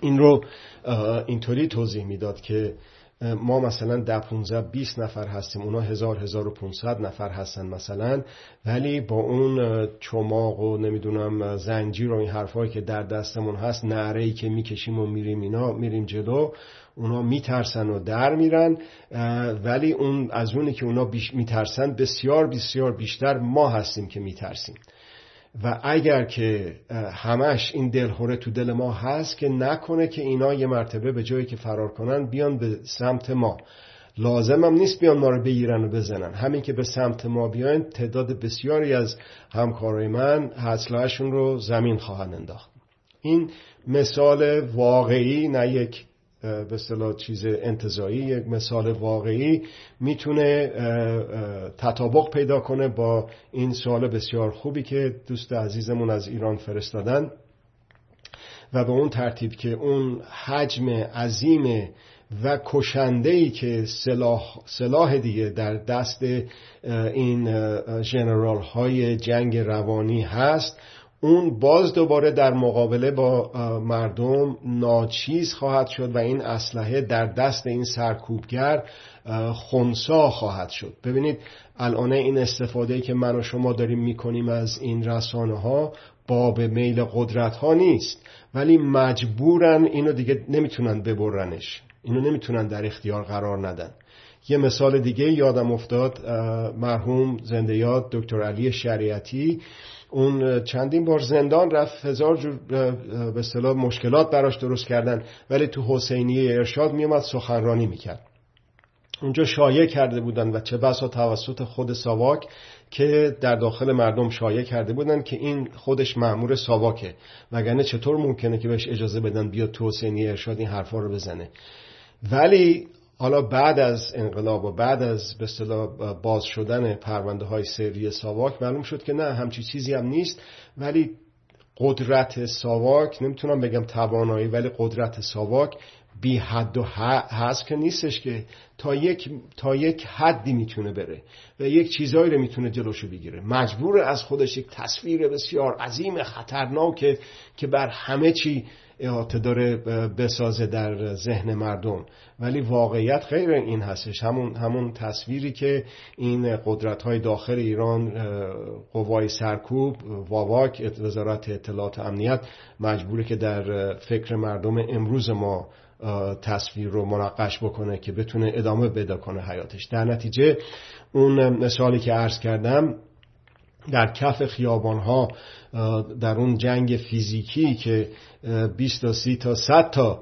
این رو اینطوری توضیح می‌داد که ما مثلا ده 15 20 نفر هستیم اونا 1000 1500 نفر هستن مثلا. ولی با اون چماق و نمی‌دونم زنجیر و این حرفایی که در دستمون هست نعره ای که می‌کشیم و میریم اینا میریم جلو اونا میترسن و در میرن. ولی اون از اونی که اونا میترسن بسیار بسیار بیشتر ما هستیم که میترسیم. و اگر که همش این دلخوره تو دل ما هست که نکنه که اینا یه مرتبه به جایی که فرار کنن بیان به سمت ما. لازم هم نیست بیان ما رو بگیرن و بزنن. همین که به سمت ما بیان تعداد بسیاری از همکارای من حسلهشون رو زمین خواهند انداخت. این مثال واقعی نه یک به اصطلاح چیز انتظایی یک مثال واقعی می‌تونه تطابق پیدا کنه با این سوال بسیار خوبی که دوست عزیزمون از ایران فرستادن و به اون ترتیب که اون حجم عظیم و کشنده ای که سلاح, سلاح دیگه در دست این جنرال های جنگ روانی هست اون باز دوباره در مقابله با مردم ناچیز خواهد شد و این اسلحه در دست این سرکوبگر خونسا خواهد شد. ببینید الان این استفاده که من و شما داریم می‌کنیم از این رسانه ها باب میل قدرت ها نیست. ولی مجبورن اینو دیگه نمی‌تونن ببرنش. اینو نمی‌تونن در اختیار قرار ندن. یه مثال دیگه یادم افتاد مرحوم زنده یاد دکتر علی شریعتی. اون چندین بار زندان رفت هزار جور به اصطلاح مشکلات براش درست کردن. ولی تو حسینیه ارشاد میومد سخنرانی می‌کرد. اونجا شایع کرده بودن و چه بسا توسط خود ساواک که در داخل مردم شایع کرده بودن که این خودش مأمور ساواکه. وگرنه چطور ممکنه که بهش اجازه بدن بیاد تو حسینیه ارشاد این حرفا رو بزنه؟ ولی حالا بعد از انقلاب و بعد از به اصطلاح باز شدن پرونده های سری ساواک معلوم شد که نه همچی چیزی هم نیست. ولی قدرت ساواک نمی‌تونم بگم توانایی ولی قدرت ساواک بی حد و هست که نیستش که تا یک, تا یک حدی می‌تونه بره و یک چیزایی رو می‌تونه جلوشو بگیره. مجبور از خودش یک تصویر بسیار عظیم خطرناک که بر همه چی احاطه داره بسازه در ذهن مردم. ولی واقعیت غیر این هستش. همون, همون تصویری که این قدرت های داخل ایران قوای سرکوب واواک وزارت اطلاعات امنیت مجبوره که در فکر مردم امروز ما تصویر رو منقش بکنه که بتونه ادامه پیدا کنه حیاتش. در نتیجه اون مثالی که عرض کردم در کف خیابان ها در اون جنگ فیزیکی که 20 تا 30 تا 100 تا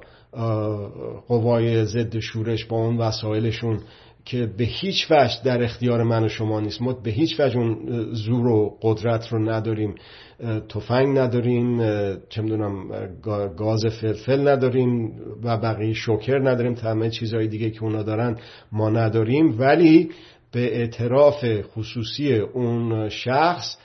قوای ضد شورش با اون وسایلشون که به هیچ وجه در اختیار من و شما نیست. ما به هیچ وجه اون زور و قدرت رو نداریم. تفنگ نداریم چه می‌دونم گاز فلفل نداریم و بقیه شوکر نداریم. تمام چیزهای دیگه که اونا دارن ما نداریم. ولی به اعتراف خصوصی اون شخص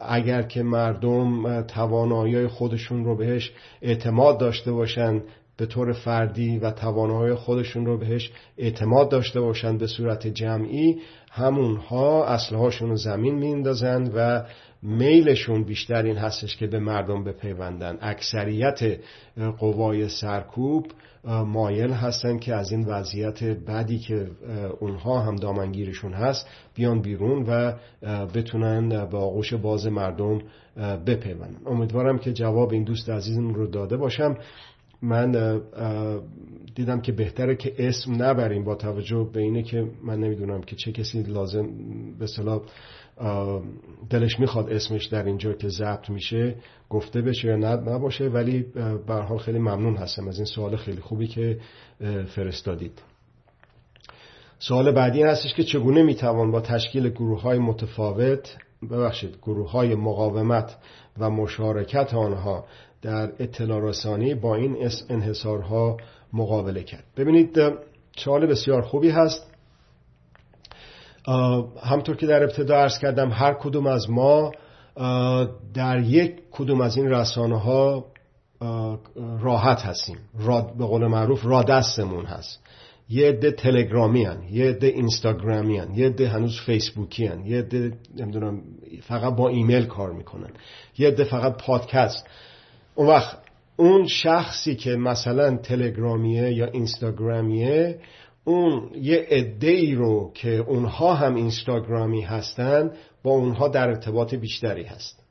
اگر که مردم توانایی خودشون رو بهش اعتماد داشته باشن به طور فردی و توانایی خودشون رو بهش اعتماد داشته باشن به صورت جمعی همونها اصلهاشون رو زمین میندازن و میلشون بیشتر این هستش که به مردم بپیوندن. اکثریت قوای سرکوب مایل هستن که از این وضعیت بعدی که اونها هم دامنگیرشون هست بیان بیرون و بتونن به آغوش باز مردم بپیوندن. امیدوارم که جواب این دوست عزیزم رو داده باشم. من دیدم که بهتره که اسم نبریم با توجه به اینه که من نمی‌دونم که چه کسی لازم به صلاح دلش می‌خواد اسمش در اینجا که ضبط میشه گفته بشه یا نباشه ولی به حال خیلی ممنون هستم از این سوال خیلی خوبی که فرستادید. سوال بعدی این هستش که چگونه می‌توان با تشکیل گروه های متفاوت ببخشید گروه های مقاومت و مشارکت آنها در اطلاع رسانی با این انحصارها مقابله کرد؟ ببینید سوال بسیار خوبی هست. همطور که در ابتدا عرض کردم هر کدوم از ما در یک کدوم از این رسانه ها راحت هستیم. به قول معروف را دستمون هست. یه عده تلگرامی هن یه عده اینستاگرامی هن یه عده هنوز فیسبوکی هن یه عده نمی‌دونم فقط با ایمیل کار می‌کنن. یه عده فقط پادکست. اون وقت اون شخصی که مثلا تلگرامیه یا اینستاگرامیه اون یه عده ای رو که اونها هم اینستاگرامی هستن با اونها در ارتباط بیشتری هست.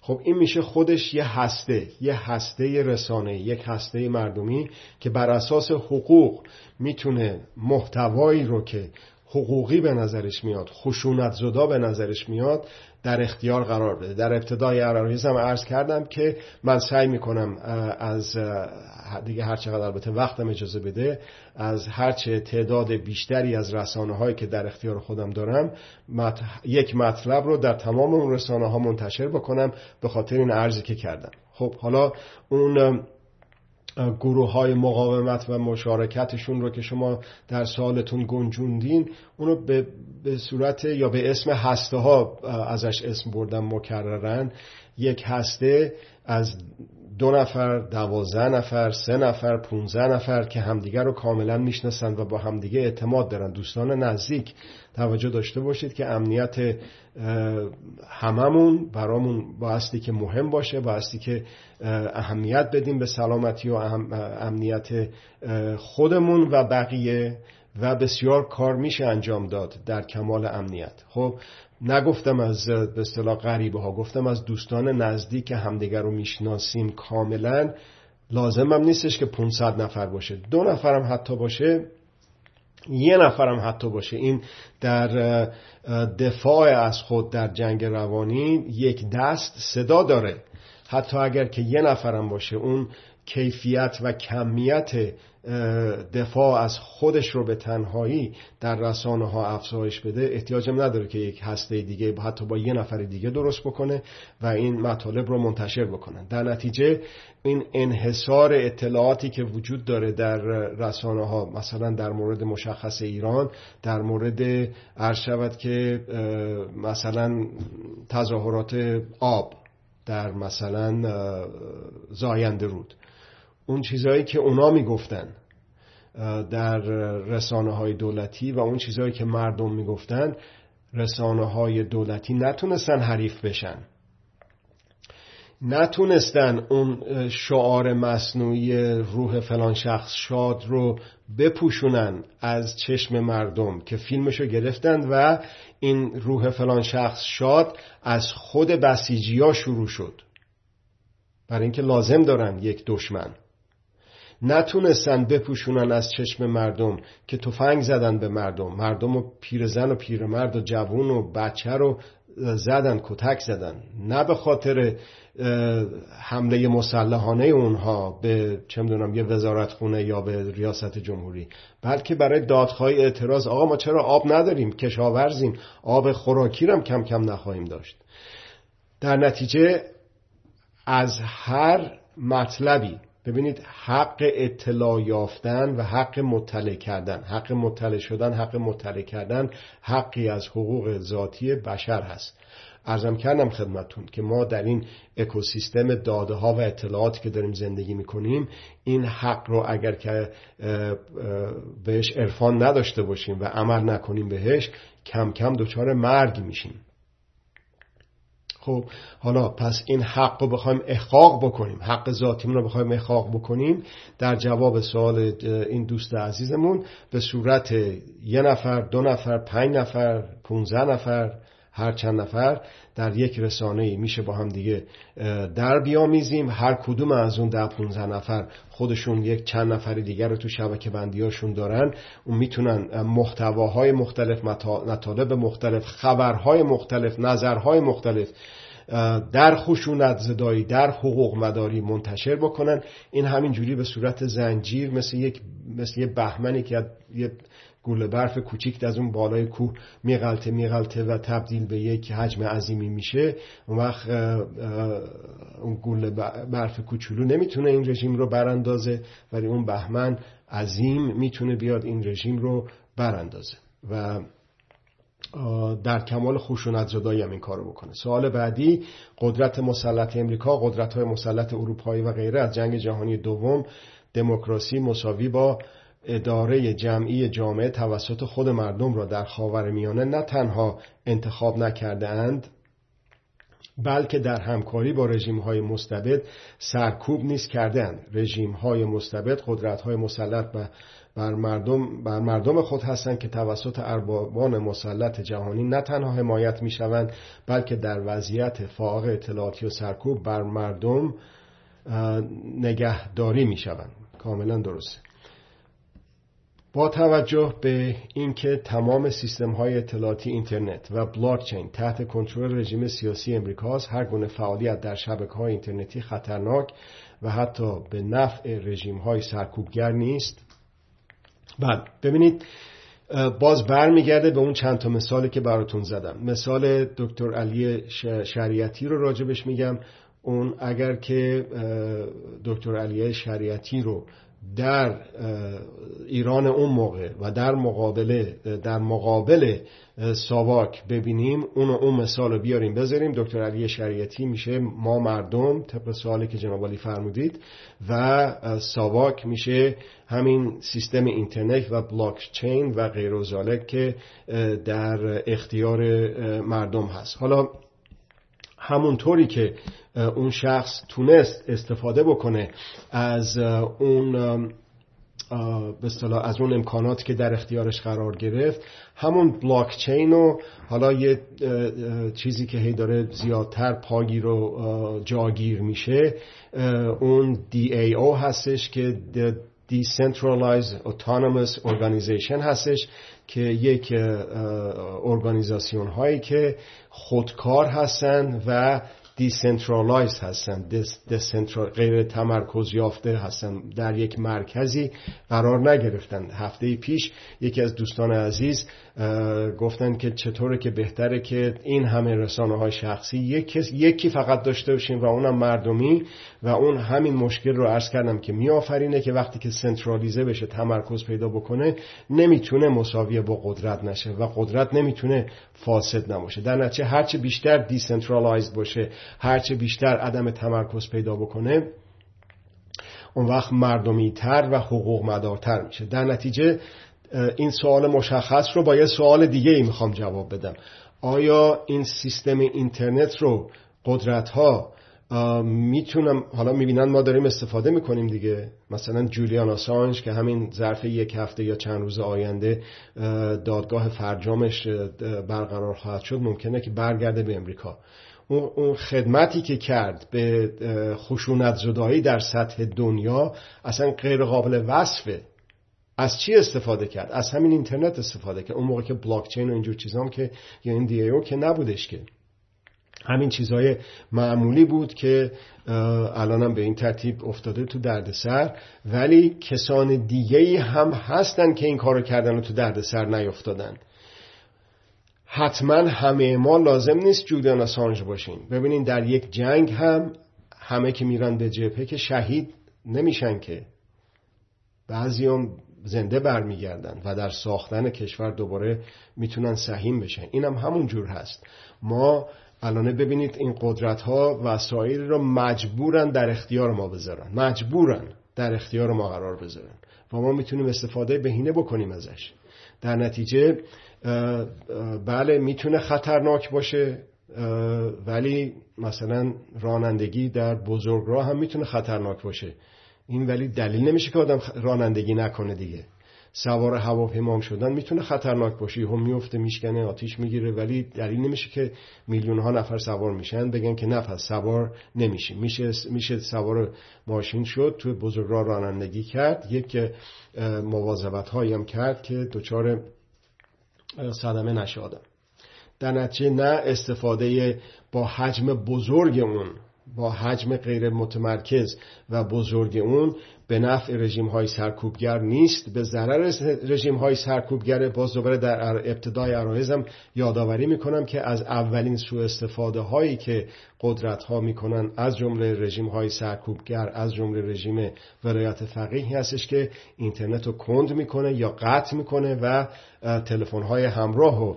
خب این میشه خودش یه هسته یه هسته رسانه یک هسته مردمی که بر اساس حقوق می‌تونه محتوایی رو که حقوقی به نظرش میاد خشونت زدا به نظرش میاد در اختیار قرار بده. در ابتدای عراقیزم عرض کردم که من سعی می‌کنم از دیگه هر چقدر البته وقتم اجازه بده از هرچه تعداد بیشتری از رسانه هایی که در اختیار خودم دارم یک مطلب رو در تمام اون رسانه ها منتشر بکنم به خاطر این عرضی که کردم. خب حالا اون گروه های مقاومت و مشارکتشون رو که شما در سالتون گنجوندین اونو به, به صورت یا به اسم هسته ها ازش اسم بردن مکررن. یک هسته از دو نفر دوازده نفر سه نفر پونزه نفر که همدیگر رو کاملا می‌شناسند و با همدیگه اعتماد دارن دوستان نزدیک توجه داشته باشید که امنیت هممون برامون بایستی که مهم باشه بایستی که اهمیت بدیم به سلامتی و امنیت خودمون و بقیه و بسیار کار میشه انجام داد در کمال امنیت. خب نگفتم از به اصطلاح غریبه ها گفتم از دوستان نزدیک همدیگر رو می‌شناسیم کاملا. لازم هم نیستش که 500 نفر باشه. دو نفرم حتی باشه یه نفرم حتی باشه. این در دفاع از خود در جنگ روانی یک دست صدا داره. حتی اگر که یه نفرم باشه اون کیفیت و کمیت دفاع از خودش رو به تنهایی در رسانه ها افزایش بده احتیاجم نداره که یک هسته دیگه حتی با یه نفر دیگه درست بکنه و این مطالب رو منتشر بکنن در نتیجه این انحصار اطلاعاتی که وجود داره در رسانه ها مثلا در مورد مشخص ایران در مورد عرض شود که مثلا تظاهرات آب در مثلا زاینده رود. اون چیزهایی که اونا می‌گفتن در رسانه های دولتی و اون چیزهایی که مردم می‌گفتن رسانه های دولتی نتونستن حریف بشن. نتونستن اون شعار مصنوعی روح فلان شخص شاد رو بپوشونن از چشم مردم که فیلمشو گرفتن و این روح فلان شخص شاد از خود بسیجی ها شروع شد. برای اینکه لازم دارن یک دشمن. نتونستن بپوشونن از چشم مردم که تفنگ زدن به مردم. مردم و پیرزن و پیرمرد و جوون و بچه رو زدن کتک زدن. نه به خاطر حمله مسلحانه اونها به چه می‌دونم یه وزارت خونه یا به ریاست جمهوری بلکه برای دادخواهی اعتراض. آقا ما چرا آب نداریم؟ کشاورزیم. آب خوراکی هم کم کم نخواهیم داشت. در نتیجه از هر مطلبی ببینید حق اطلاع یافتن و حق مطلع کردن. حق مطلع شدن حق مطلع کردن حقی از حقوق ذاتی بشر هست. ارزم کردم خدمتون که ما در این اکوسیستم داده ها و اطلاعاتی که داریم زندگی می‌کنیم این حق رو اگر که بهش عرفان نداشته باشیم و عمل نکنیم بهش کم کم دچار مرگ میشیم. خب حالا پس این حق رو بخوایم احقاق بکنیم حق ذاتیمون رو بخوایم احقاق بکنیم در جواب سوال این دوست عزیزمون به صورت یه نفر دو نفر پنج نفر پونزه نفر هر چند نفر در یک رسانه میشه با هم دیگه در بیامیزیم. هر کدوم از اون ده پونزه نفر خودشون یک چند نفر دیگر رو تو شبکه بندیاشون دارن. اون می‌تونن محتواهای مختلف مطالب مختلف خبرهای مختلف نظرهای مختلف در خشونت زدایی در حقوق مداری منتشر بکنن. این همین جوری به صورت زنجیر مثل یک مثل یه بهمنی که یه گوله برف کوچیک از اون بالای کوه میغلطه میغلطه و تبدیل به یک حجم عظیمی میشه. اون وقت اون گوله برف کوچولو نمی‌تونه این رژیم رو براندازه ولی اون بهمن عظیم می‌تونه بیاد این رژیم رو براندازه. و در کمال خشونت زدایی هم این کارو بکنه. سوال بعدی قدرت مسلط امریکا قدرت های مسلط اروپایی و غیره از جنگ جهانی دوم دموکراسی مساوی با اداره جمعی جامعه توسط خود مردم را در خاور میانه نه تنها انتخاب نکرده اند بلکه در همکاری با رژیم های مستبد سرکوب نیست کردن رژیم های مستبد قدرت های مسلط بر مردم, بر مردم خود هستند که توسط اربابان مسلط جهانی نه تنها حمایت می شوند بلکه در وضعیت فاقه اطلاعاتی و سرکوب بر مردم نگهداری می شوند کاملا درسته. با توجه به اینکه تمام سیستم های اطلاعاتی اینترنت و بلاکچین تحت کنترل رژیم سیاسی امریکاست هر گونه فعالیت در شبکه های اینترنتی خطرناک و حتی به نفع رژیم های سرکوبگر نیست. بعد ببینید باز برمیگرده به اون چند تا مثالی که براتون زدم. مثال دکتر علی شریعتی رو راجبش میگم. اون اگر که دکتر علی شریعتی رو در ایران اون موقع و در مقابله در مقابل ساواک ببینیم اون اون مثال رو بیاریم بذاریم. دکتر علی شریعتی میشه ما مردم طبق سوالی که جناب علی فرمودید. و ساواک میشه همین سیستم اینترنت و بلاک چین و غیر که در اختیار مردم هست. حالا همونطوری که اون شخص تونست استفاده بکنه از اون به از اون امکانات که در اختیارش قرار گرفت همون بلاک چین و حالا یه چیزی که هی داره زیادتر پاگیر رو جاگیر میشه اون DAO هستش که Decentralized Autonomous Organization هستش. که یک ارگانیزاسیون هایی که خودکار هستن و decentralize هستن غیر تمرکز یافته هستن در یک مرکزی قرار نگرفتن. هفته پیش یکی از دوستان عزیز گفتن که چطوره که بهتره که این همه رسانه های شخصی یکی فقط داشته باشیم و اونم مردمی و اون همین مشکل رو عرض کردم که میآفرینه که وقتی که سنترالیزه بشه تمرکز پیدا بکنه نمی‌تونه مساویه با قدرت نشه و قدرت نمی‌تونه فاسد نباشه. در نتیجه هرچه بیشتر decentralize باشه هرچه بیشتر عدم تمرکز پیدا بکنه اون وقت مردمی تر و حقوق مدارتر میشه. در نتیجه این سوال مشخص رو با یه سوال دیگه ای می‌خوام جواب بدم. آیا این سیستم اینترنت رو قدرت ها می‌تونن حالا می‌بینن ما داریم استفاده می‌کنیم دیگه. مثلا جولیان آسانج که همین ظرف یک هفته یا چند روز آینده دادگاه فرجامش برقرار خواهد شد ممکنه که برگرده به امریکا. اون خدمتی که کرد به خشونت زدایی در سطح دنیا اصلا غیر قابل وصفه. از چی استفاده کرد؟ از همین اینترنت استفاده کرد. اون موقع که بلاک چین و اینجور چیزام که یا این دی او که نبودش که. همین چیزهای معمولی بود که الانم به این ترتیب افتاده تو دردسر. ولی کسان دیگه هم هستن که این کارو کردن و تو دردسر نیفتادن. حتما همه ما لازم نیست جودیان اسانج باشین ببینین در یک جنگ هم همه که میرن به جبهه که شهید نمیشن که. بعضی هم زنده برمیگردن و در ساختن کشور دوباره می‌تونن سهیم بشن. اینم همون جور هست. ما الانه ببینید این قدرت ها وسایل رو مجبورن در اختیار ما بذارن. مجبورن در اختیار ما قرار بذارن. و ما می‌تونیم استفاده بهینه بکنیم ازش. در نتیجه بله می‌تونه خطرناک باشه ولی مثلا رانندگی در بزرگراه هم می‌تونه خطرناک باشه. این ولی دلیل نمیشه که آدم رانندگی نکنه دیگه. سوار هواپیما شدن می‌تونه خطرناک باشه. هم میفته میشکنه آتیش می‌گیره ولی دلیل نمیشه که میلیون ها نفر سوار میشن. بگن که نه سوار نمیشه میشه میشه سوار ماشین شد توی بزرگراه رانندگی کرد. یک مواظبت هایی هم کرد که دچار صدمه نشه آدم. در نتیجه نه استفاده با حجم بزرگ اون با حجم غیر متمرکز و بزرگ اون به نفع رژیم های سرکوبگر نیست. به ضرر رژیم های سرکوبگر باز دوباره در ابتدای عرایزم یادآوری می‌کنم که از اولین سوء استفاده هایی که قدرت ها می‌کنن از جمله رژیم های سرکوبگر از جمله رژیم ولایت فقیه هستش که اینترنت رو کند می‌کنه یا قطع می‌کنه و تلفن های همراه و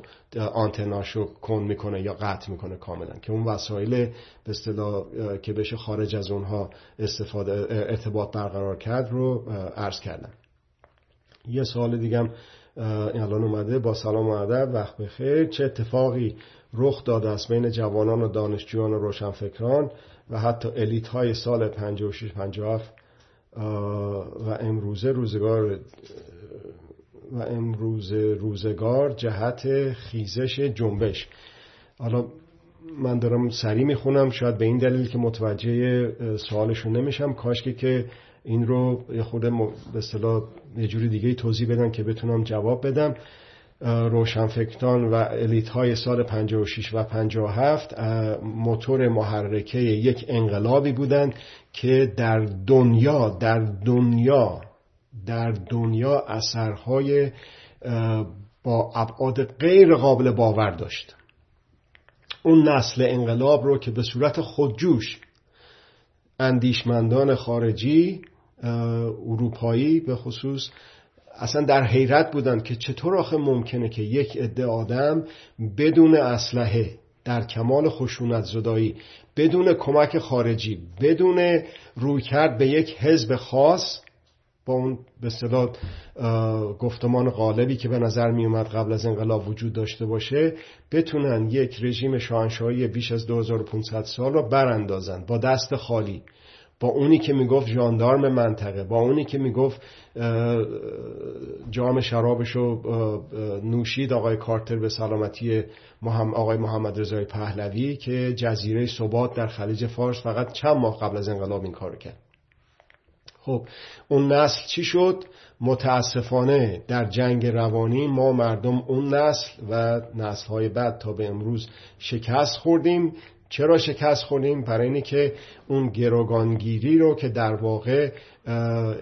آنتناشو کن می‌کنه یا قطع می‌کنه کاملا. که اون وسایل به اصطلاح که بشه خارج از اونها استفاده ارتباط برقرار کرد رو عرض کردم. یه سوال دیگم الان اومده. با سلام و ادب وقت بخیر. چه اتفاقی رخ داده است بین جوانان و دانشجویان و روشنفکران و حتی الیت های سال 56 57 و امروزه روزگار و امروز روزگار جهت خیزش جنبش. حالا من دارم سریع می‌خونم. شاید به این دلیل که متوجه سوالشون نمیشم. کاش که این رو یه خود به اصطلاح یه جوری دیگه توضیح بدن که بتونم جواب بدم. روشنفکران و الیت های سال 56 و 57 موتور محرکه یک انقلابی بودند که در دنیا در دنیا در دنیا اثرهای با ابعاد غیر قابل باور داشت. اون نسل انقلاب رو که به صورت خودجوش اندیشمندان خارجی اروپایی به خصوص اصلا در حیرت بودند که چطور آخه ممکنه که یک عده آدم بدون اسلحه در کمال خشونت زدایی بدون کمک خارجی بدون رویکرد به یک حزب خاص با اون به صلاح گفتمان غالبی که به نظر می اومد قبل از انقلاب وجود داشته باشه بتونن یک رژیم شاهنشاهی بیش از 2500 سال را براندازند با دست خالی. با اونی که می‌گفت ژاندارم منطقه با اونی که می‌گفت جام شرابشو نوشید آقای کارتر به سلامتی آقای محمد رضای پهلوی که جزیره ثبات در خلیج فارس فقط چند ماه قبل از انقلاب این کار کرد. خب اون نسل چی شد؟ متاسفانه در جنگ روانی ما مردم اون نسل و نسل های بعد تا به امروز شکست خوردیم. چرا شکست خوردیم؟ برای اینه که اون گروگانگیری رو که در واقع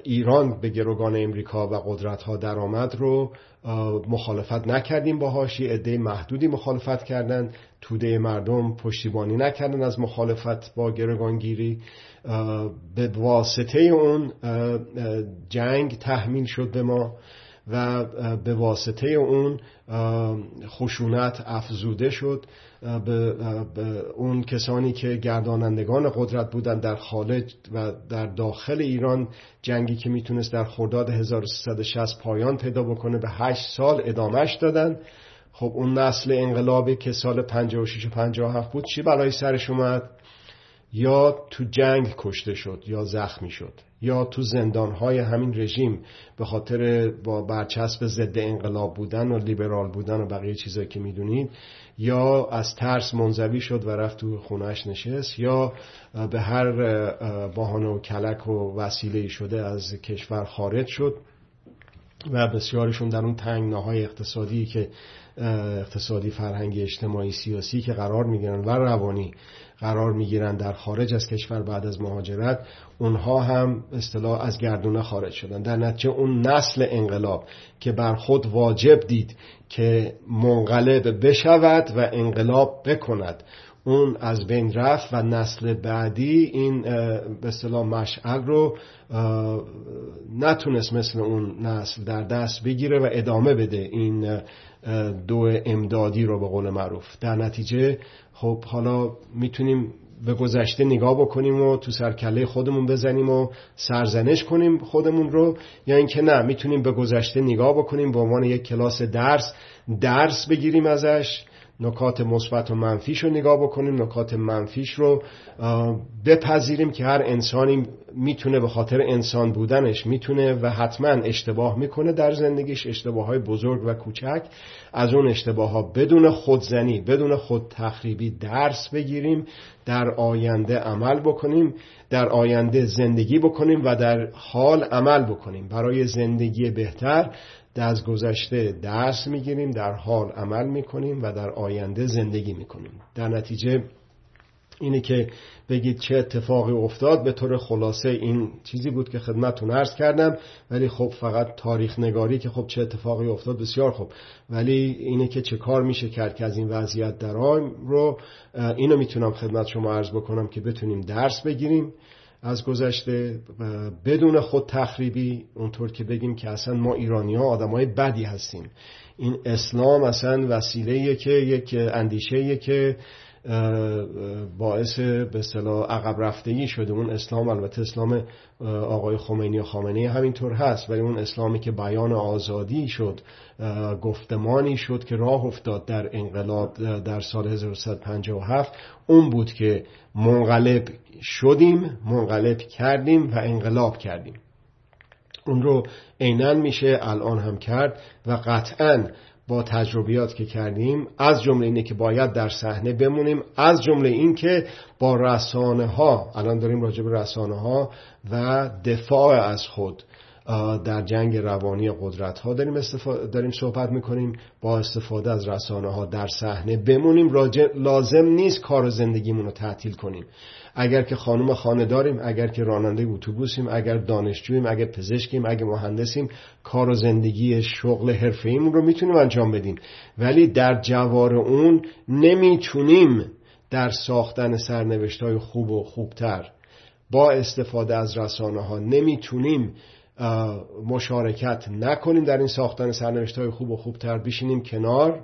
ایران به گروگان امریکا و قدرت ها درآمد رو مخالفت نکردیم باهاش. یه عده محدودی مخالفت کردن. توده مردم پشتیبانی نکردن از مخالفت با گروگانگیری. به واسطه اون جنگ تحمیل شد به ما و به واسطه اون خشونت افزوده شد. به اون کسانی که گردانندگان قدرت بودند در خارج و در داخل ایران جنگی که می‌تونست در خرداد 1360 پایان پیدا بکنه به 8 سال ادامهش دادن. خب اون نسل انقلابی که سال 56 و 57 بود چی برای سرش اومد؟ یا تو جنگ کشته شد یا زخمی شد یا تو زندانهای همین رژیم به خاطر با برچسب ضد انقلاب بودن و لیبرال بودن و بقیه چیزایی که می‌دونید یا از ترس منزوی شد و رفت تو خونهش نشست یا به هر بهانه و کلک و وسیله شده از کشور خارج شد و بسیارشون در اون تنگناهای اقتصادی که اقتصادی فرهنگی اجتماعی سیاسی که قرار می‌گیرن و روانی قرار می‌گیرن در خارج از کشور بعد از مهاجرت اونها هم اصطلاح از گردونه خارج شدن. در نتیجه اون نسل انقلاب که بر خود واجب دید که منقلب بشود و انقلاب بکند اون از بین رفت و نسل بعدی این به اصطلاح مشعل رو نتونست مثل اون نسل در دست بگیره و ادامه بده این دو امدادی رو به قول معروف. در نتیجه خب حالا می‌تونیم به گذشته نگاه بکنیم و تو سرکله خودمون بزنیم و سرزنش کنیم خودمون رو یا اینکه نه می‌تونیم به گذشته نگاه بکنیم به عنوان یک کلاس درس درس بگیریم ازش. نکات مثبت و منفیش رو نگاه بکنیم نکات منفیش رو بپذیریم که هر انسانی می‌تونه به خاطر انسان بودنش می‌تونه و حتما اشتباه می‌کنه در زندگیش اشتباه های بزرگ و کوچک. از اون اشتباه ها بدون خودزنی بدون خود تخریبی درس بگیریم در آینده عمل بکنیم در آینده زندگی بکنیم و در حال عمل بکنیم. برای زندگی بهتر از گذشته درس می‌گیریم در حال عمل می‌کنیم و در آینده زندگی می‌کنیم. در نتیجه اینه که بگید چه اتفاقی افتاد. به طور خلاصه این چیزی بود که خدمتتون عرض کردم ولی خب فقط تاریخ نگاری که خب چه اتفاقی افتاد بسیار خوب. ولی اینه که چه کار میشه کرد که از این وضعیت درام رو اینو می‌تونم خدمت شما عرض بکنم که بتونیم درس بگیریم. از گذشته بدون خود تخریبی اونطور که بگیم که اصلا ما ایرانی ها آدم های بدی هستیم. این اسلام اصلا وسیله که یک اندیشه که باعث به اصطلاح عقب رفتگی شده. اون اسلام البته اسلام آقای خمینی و خامنه همینطور هست ولی اون اسلامی که بیان آزادی شد گفتمانی شد که راه افتاد در انقلاب در سال 1357 اون بود که منقلب شدیم منقلب کردیم و انقلاب کردیم. اون رو عینا میشه الان هم کرد و قطعا با تجربیات که کردیم از جمله اینه که باید در صحنه بمونیم از جمله این که با رسانه ها الان داریم راجع به رسانه ها و دفاع از خود در جنگ روانی قدرت ها داریم, داریم صحبت می‌کنیم با استفاده از رسانه ها در صحنه بمونیم. لازم نیست کار زندگیمون رو تعطیل کنیم. اگر که خانم خانه داریم اگر که راننده اتوبوسیم اگر دانشجوییم اگر پزشکیم اگر مهندسیم کار و زندگی شغل حرفه‌ایمون رو می‌تونیم انجام بدیم. ولی در جوار اون نمی‌تونیم در ساختن سرنوشت های خوب و خوبتر با استفاده از رسانه ها نمی‌تونیم مشارکت نکنیم در این ساختن سرنوشت های خوب و خوبتر. بشینیم کنار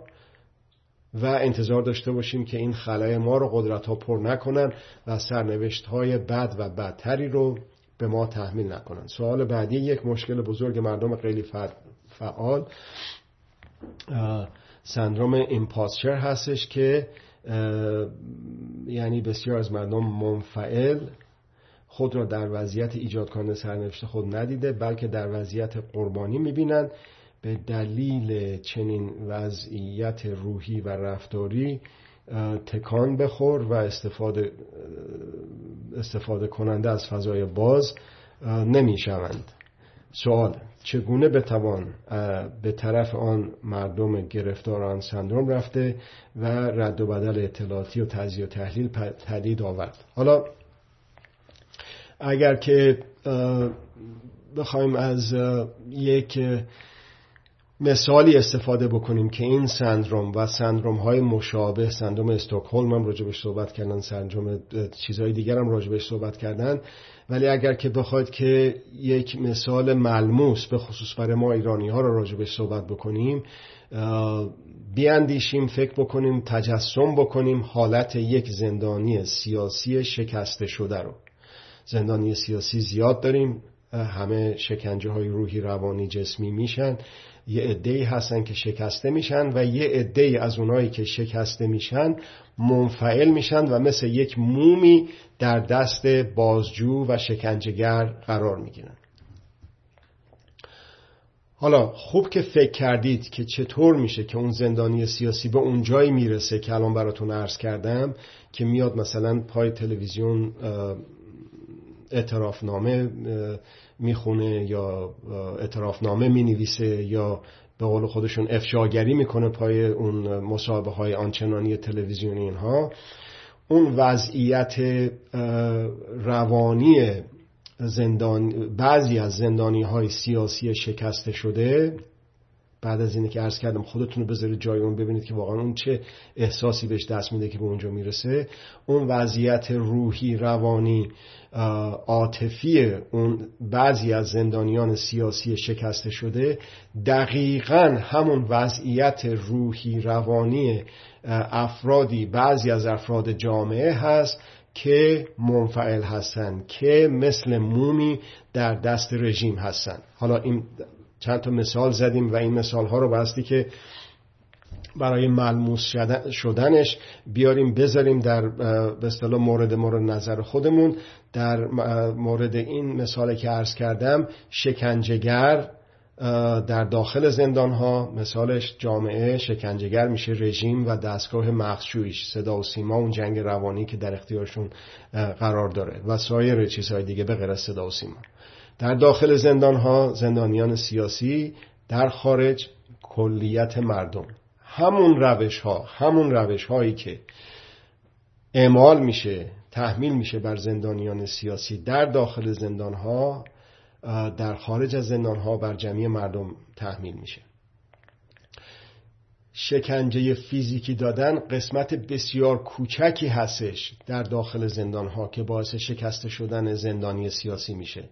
و انتظار داشته باشیم که این خلای ما رو قدرت ها پر نکنن و سرنوشت های بد و بدتری رو به ما تحمیل نکنن. سوال بعدی یک مشکل بزرگ مردم خیلی فعال سندروم ایمپاسچر هستش که یعنی بسیار از مردم منفعل خود را در وضعیت ایجاد کننده سرنوشت خود ندیده بلکه در وضعیت قربانی می‌بینند به دلیل چنین وضعیت روحی و رفتاری تکان بخور و استفاده, استفاده کننده از فضای باز نمی‌شوند. سوال چگونه بتوان به طرف آن مردم گرفتار آن سندروم رفته و رد و بدل اطلاعاتی و تجزیه و تحلیل تدید آورد؟ حالا اگر که بخوایم از یک مثالی استفاده بکنیم که این سندروم و سندروم های مشابه سندروم استوکهلم هم راجبش صحبت کردن سندروم چیزهای دیگر هم راجبش صحبت کردن. ولی اگر که بخواید که یک مثال ملموس به خصوص برای ما ایرانی ها رو راجبش صحبت بکنیم بیاندیشیم فکر بکنیم تجسم بکنیم حالت یک زندانی سیاسی شکسته شده رو. زندانی سیاسی زیاد داریم همه شکنجه های روحی روانی جسمی میشن. یه عده هستن که شکسته میشن و یه عده از اونایی که شکسته میشن منفعل میشن و مثل یک مومی در دست بازجو و شکنجهگر قرار می‌گیرن. حالا خوب که فکر کردید که چطور میشه که اون زندانی سیاسی به اون جایی می‌رسه که الان براتون عرض کردم که میاد مثلا پای تلویزیون اعترافنامه می‌خونه یا اعترافنامه می‌نویسه یا به قول خودشون افشاگری می‌کنه پای اون مصاحبه های آنچنانی تلویزیونی اینها. اون وضعیت روانی زندان بعضی از زندانی های سیاسی شکسته شده بعد از اینه که عرض کردم خودتون رو بذارید جای اون ببینید که واقعا اون چه احساسی بهش دست میده که به اونجا می‌رسه. اون وضعیت روحی روانی عاطفی اون بعضی از زندانیان سیاسی شکسته شده دقیقا همون وضعیت روحی روانی افرادی بعضی از افراد جامعه هست که منفعل هستند که مثل مومی در دست رژیم هستند حالا این چند تا مثال زدیم و این مثال ها رو باستی که برای ملموس شدنش بیاریم بذاریم در به اصطلاح مورد مورد نظر خودمون. در مورد این مثال که عرض کردم شکنجهگر در داخل زندان ها مثالش جامعه شکنجهگر میشه رژیم و دستگاه مخشویش صدا و سیما اون جنگ روانی که در اختیارشون قرار داره و سایر چیزهای دیگه به غیر صدا و سیما. در داخل زندان ها زندانیان سیاسی در خارج کلیت مردم. همون روش ها همون روش هایی که اعمال میشه تحمیل میشه بر زندانیان سیاسی در داخل زندان ها در خارج از زندان ها بر جمعی مردم تحمیل میشه. شکنجه فیزیکی دادن قسمت بسیار کوچکی هستش در داخل زندان ها که باعث شکسته شدن زندانی سیاسی میشه.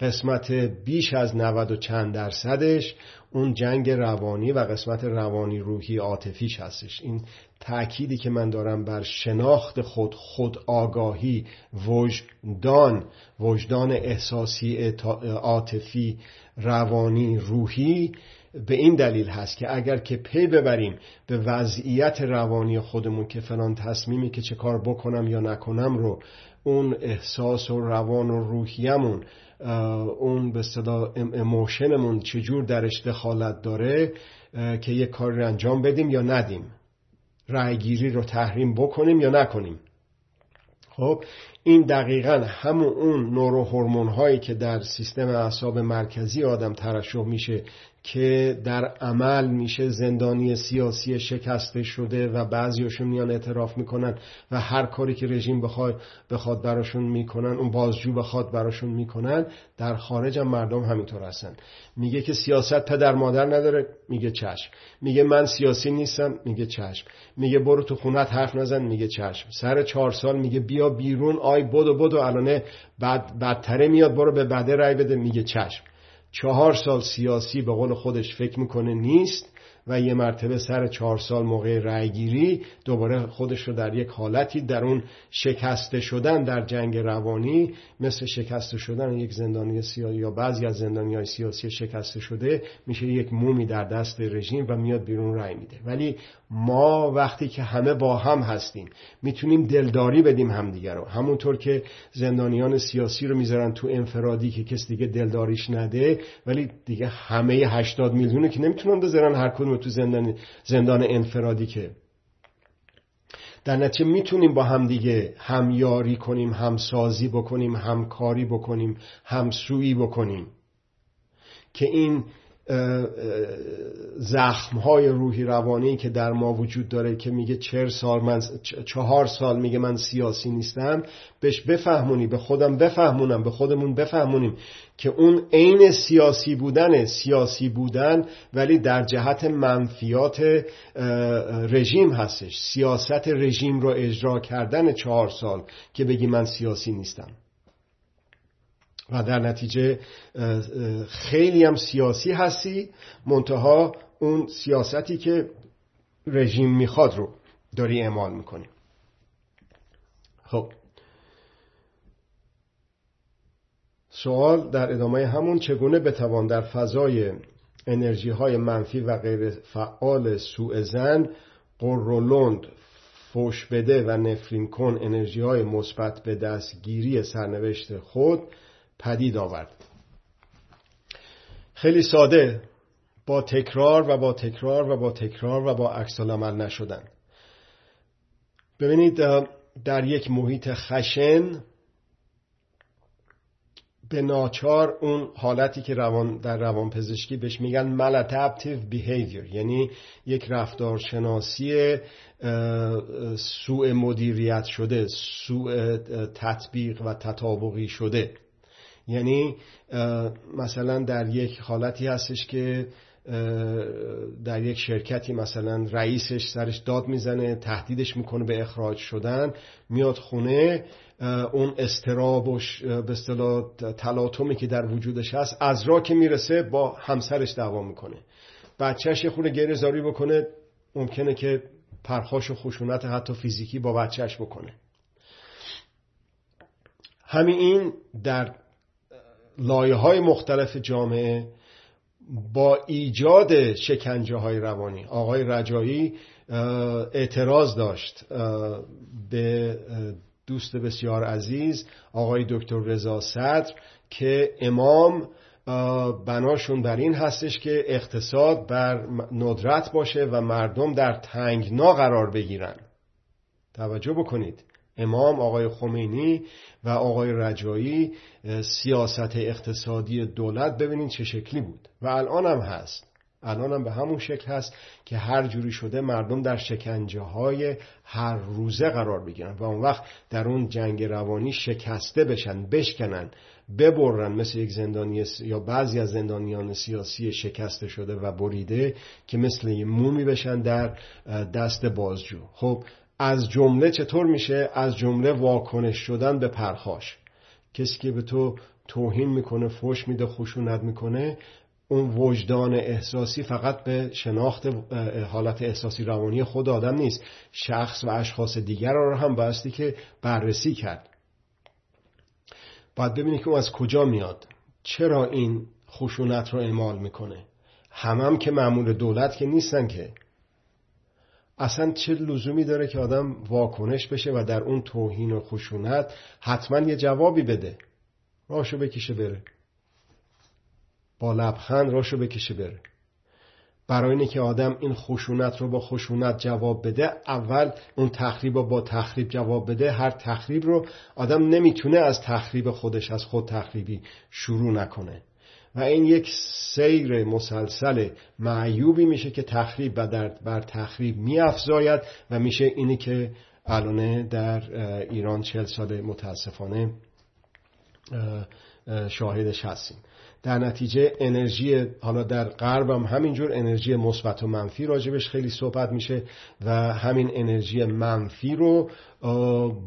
قسمت بیش از 90 و چند درصدش اون جنگ روانی و قسمت روانی روحی عاطفیش هستش. این تأکیدی که من دارم بر شناخت خود خود آگاهی وجدان وجدان احساسی عاطفی روانی روحی به این دلیل هست که اگر که پی ببریم به وضعیت روانی خودمون که فلان تصمیمی که چه کار بکنم یا نکنم رو اون احساس و روان و روحیمون اون به صدا اموشنمون چجور درش دخالت داره که یک کاری رو انجام بدیم یا ندیم. رأیگیری رو تحریم بکنیم یا نکنیم. خب این دقیقا همون اون نوروهورمون هایی که در سیستم اعصاب مرکزی آدم ترشح میشه که در عمل میشه زندانی سیاسی شکسته شده و بعضیاشون میان اعتراف می‌کنن و هر کاری که رژیم بخواد بخواد براشون می‌کنن اون بازجو بخواد براشون می‌کنن در خارج هم مردم همینطور هستن. میگه که سیاست پدر مادر نداره میگه چشم. میگه من سیاسی نیستم میگه چشم. میگه برو تو خونت حرف نزن میگه چشم. سر چهار سال میگه بیا بیرون آی بدو بدو. الانه بعد بدتره میاد برو به بده رای بده میگه چشم. چهار سال سیاسی به قول خودش فکر می‌کنه نیست و یه مرتبه سر چهار سال موقع رأیگیری دوباره خودش رو در یک حالتی در اون شکسته شدن در جنگ روانی مثل شکسته شدن یک زندانی سیاسی یا بعضی از زندانی های سیاسی شکسته شده میشه یک مومی در دست رژیم و میاد بیرون رأی میده. ولی ما وقتی که همه با هم هستیم می‌تونیم دلداری بدیم همدیگه رو. همونطور که زندانیان سیاسی رو می‌ذارن تو انفرادی که کس دیگه دلداریش نده ولی دیگه همه 80 میلیونه که نمی‌تونن بذارن هر کدوم تو زندان زندان انفرادی که. در نتیجه می‌تونیم با همدیگه همیاری کنیم همسازی بکنیم همکاری بکنیم همسویی بکنیم. که این زخم های روحی روانی که در ما وجود داره که میگه چهار سال من چهار سال میگه من سیاسی نیستم بهش بفهمونی به خودم بفهمونم به خودمون بفهمونیم که اون عین سیاسی بودن سیاسی بودن ولی در جهت منفیات رژیم هستش. سیاست رژیم رو اجرا کردن چهار سال که بگی من سیاسی نیستم. و در نتیجه خیلی هم سیاسی هستی منتها اون سیاستی که رژیم می‌خواد رو داری اعمال می‌کنی. خب. سوال در ادامه همون چگونه بتوان در فضای انرژی های منفی و غیر فعال سوء زن قرولند فوش بده و نفرین کن انرژی های مثبت به دستگیری سرنوشت خود پدید آورد. خیلی ساده با تکرار و با تکرار و با تکرار و با عکس عمل نشدن. ببینید در یک محیط خشن به ناچار اون حالتی که روان در روان پزشکی بهش میگن maladaptive behavior یعنی یک رفتارشناسی سوء مدیریت شده سوء تطبیق و تطابقی شده. یعنی مثلا در یک حالتی هستش که در یک شرکتی مثلا رئیسش سرش داد می‌زنه تهدیدش می‌کنه به اخراج شدن میاد خونه اون استراب و به اصطلاح تلاطمی که در وجودش هست از را که می‌رسه با همسرش دعوا می‌کنه. بچهش خونه گریه زاری بکنه ممکنه که پرخاش و خشونت حتی فیزیکی با بچهش بکنه. همین این در لایه های مختلف جامعه با ایجاد شکنجه های روانی. آقای رجایی اعتراض داشت به دوست بسیار عزیز آقای دکتر رضا صدر که امام بناشون بر این هستش که اقتصاد بر ندرت باشه و مردم در تنگنا قرار بگیرن. توجه بکنید. امام آقای خمینی و آقای رجایی سیاست اقتصادی دولت. ببینید چه شکلی بود. و الان هم هست. الان هم به همون شکل هست که هر جوری شده مردم در شکنجه های هر روزه قرار بگیرن و اون وقت در اون جنگ روانی شکسته بشن بشکنن ببرن مثل یک زندانی یا بعضی از زندانیان سیاسی شکسته شده و بریده که مثل یه مومی بشن در دست بازجو. خب از جمله چطور میشه؟ از جمله واکنش شدن به پرخاش. کسی که به تو توهین می‌کنه فوش میده خشونت می‌کنه اون وجدان احساسی فقط به شناخت حالت احساسی روانی خود آدم نیست. شخص و اشخاص دیگر رو هم بایستی که بررسی کرد. باید ببینی که اون از کجا میاد. چرا این خشونت رو اعمال می‌کنه؟ همم هم که معمول دولت که نیستن که. اصلا چه لزومی داره که آدم واکنش بشه و در اون توهین و خشونت حتما یه جوابی بده؟ راشو بکشه بره. با لبخند راشو بکشه بره. برای اینه که آدم این خشونت رو با خشونت جواب بده اول اون تخریب رو با تخریب جواب بده. هر تخریب رو آدم نمی‌تونه از تخریب خودش از خود تخریبی شروع نکنه. و این یک سیر مسلسل معیوبی میشه که تخریب بر تخریب میافزاید و میشه اینی که الانه در ایران چل سال متاسفانه شاهدش هستیم. در نتیجه انرژی حالا در غرب هم همینجور انرژی مثبت و منفی راجبش خیلی صحبت میشه و همین انرژی منفی رو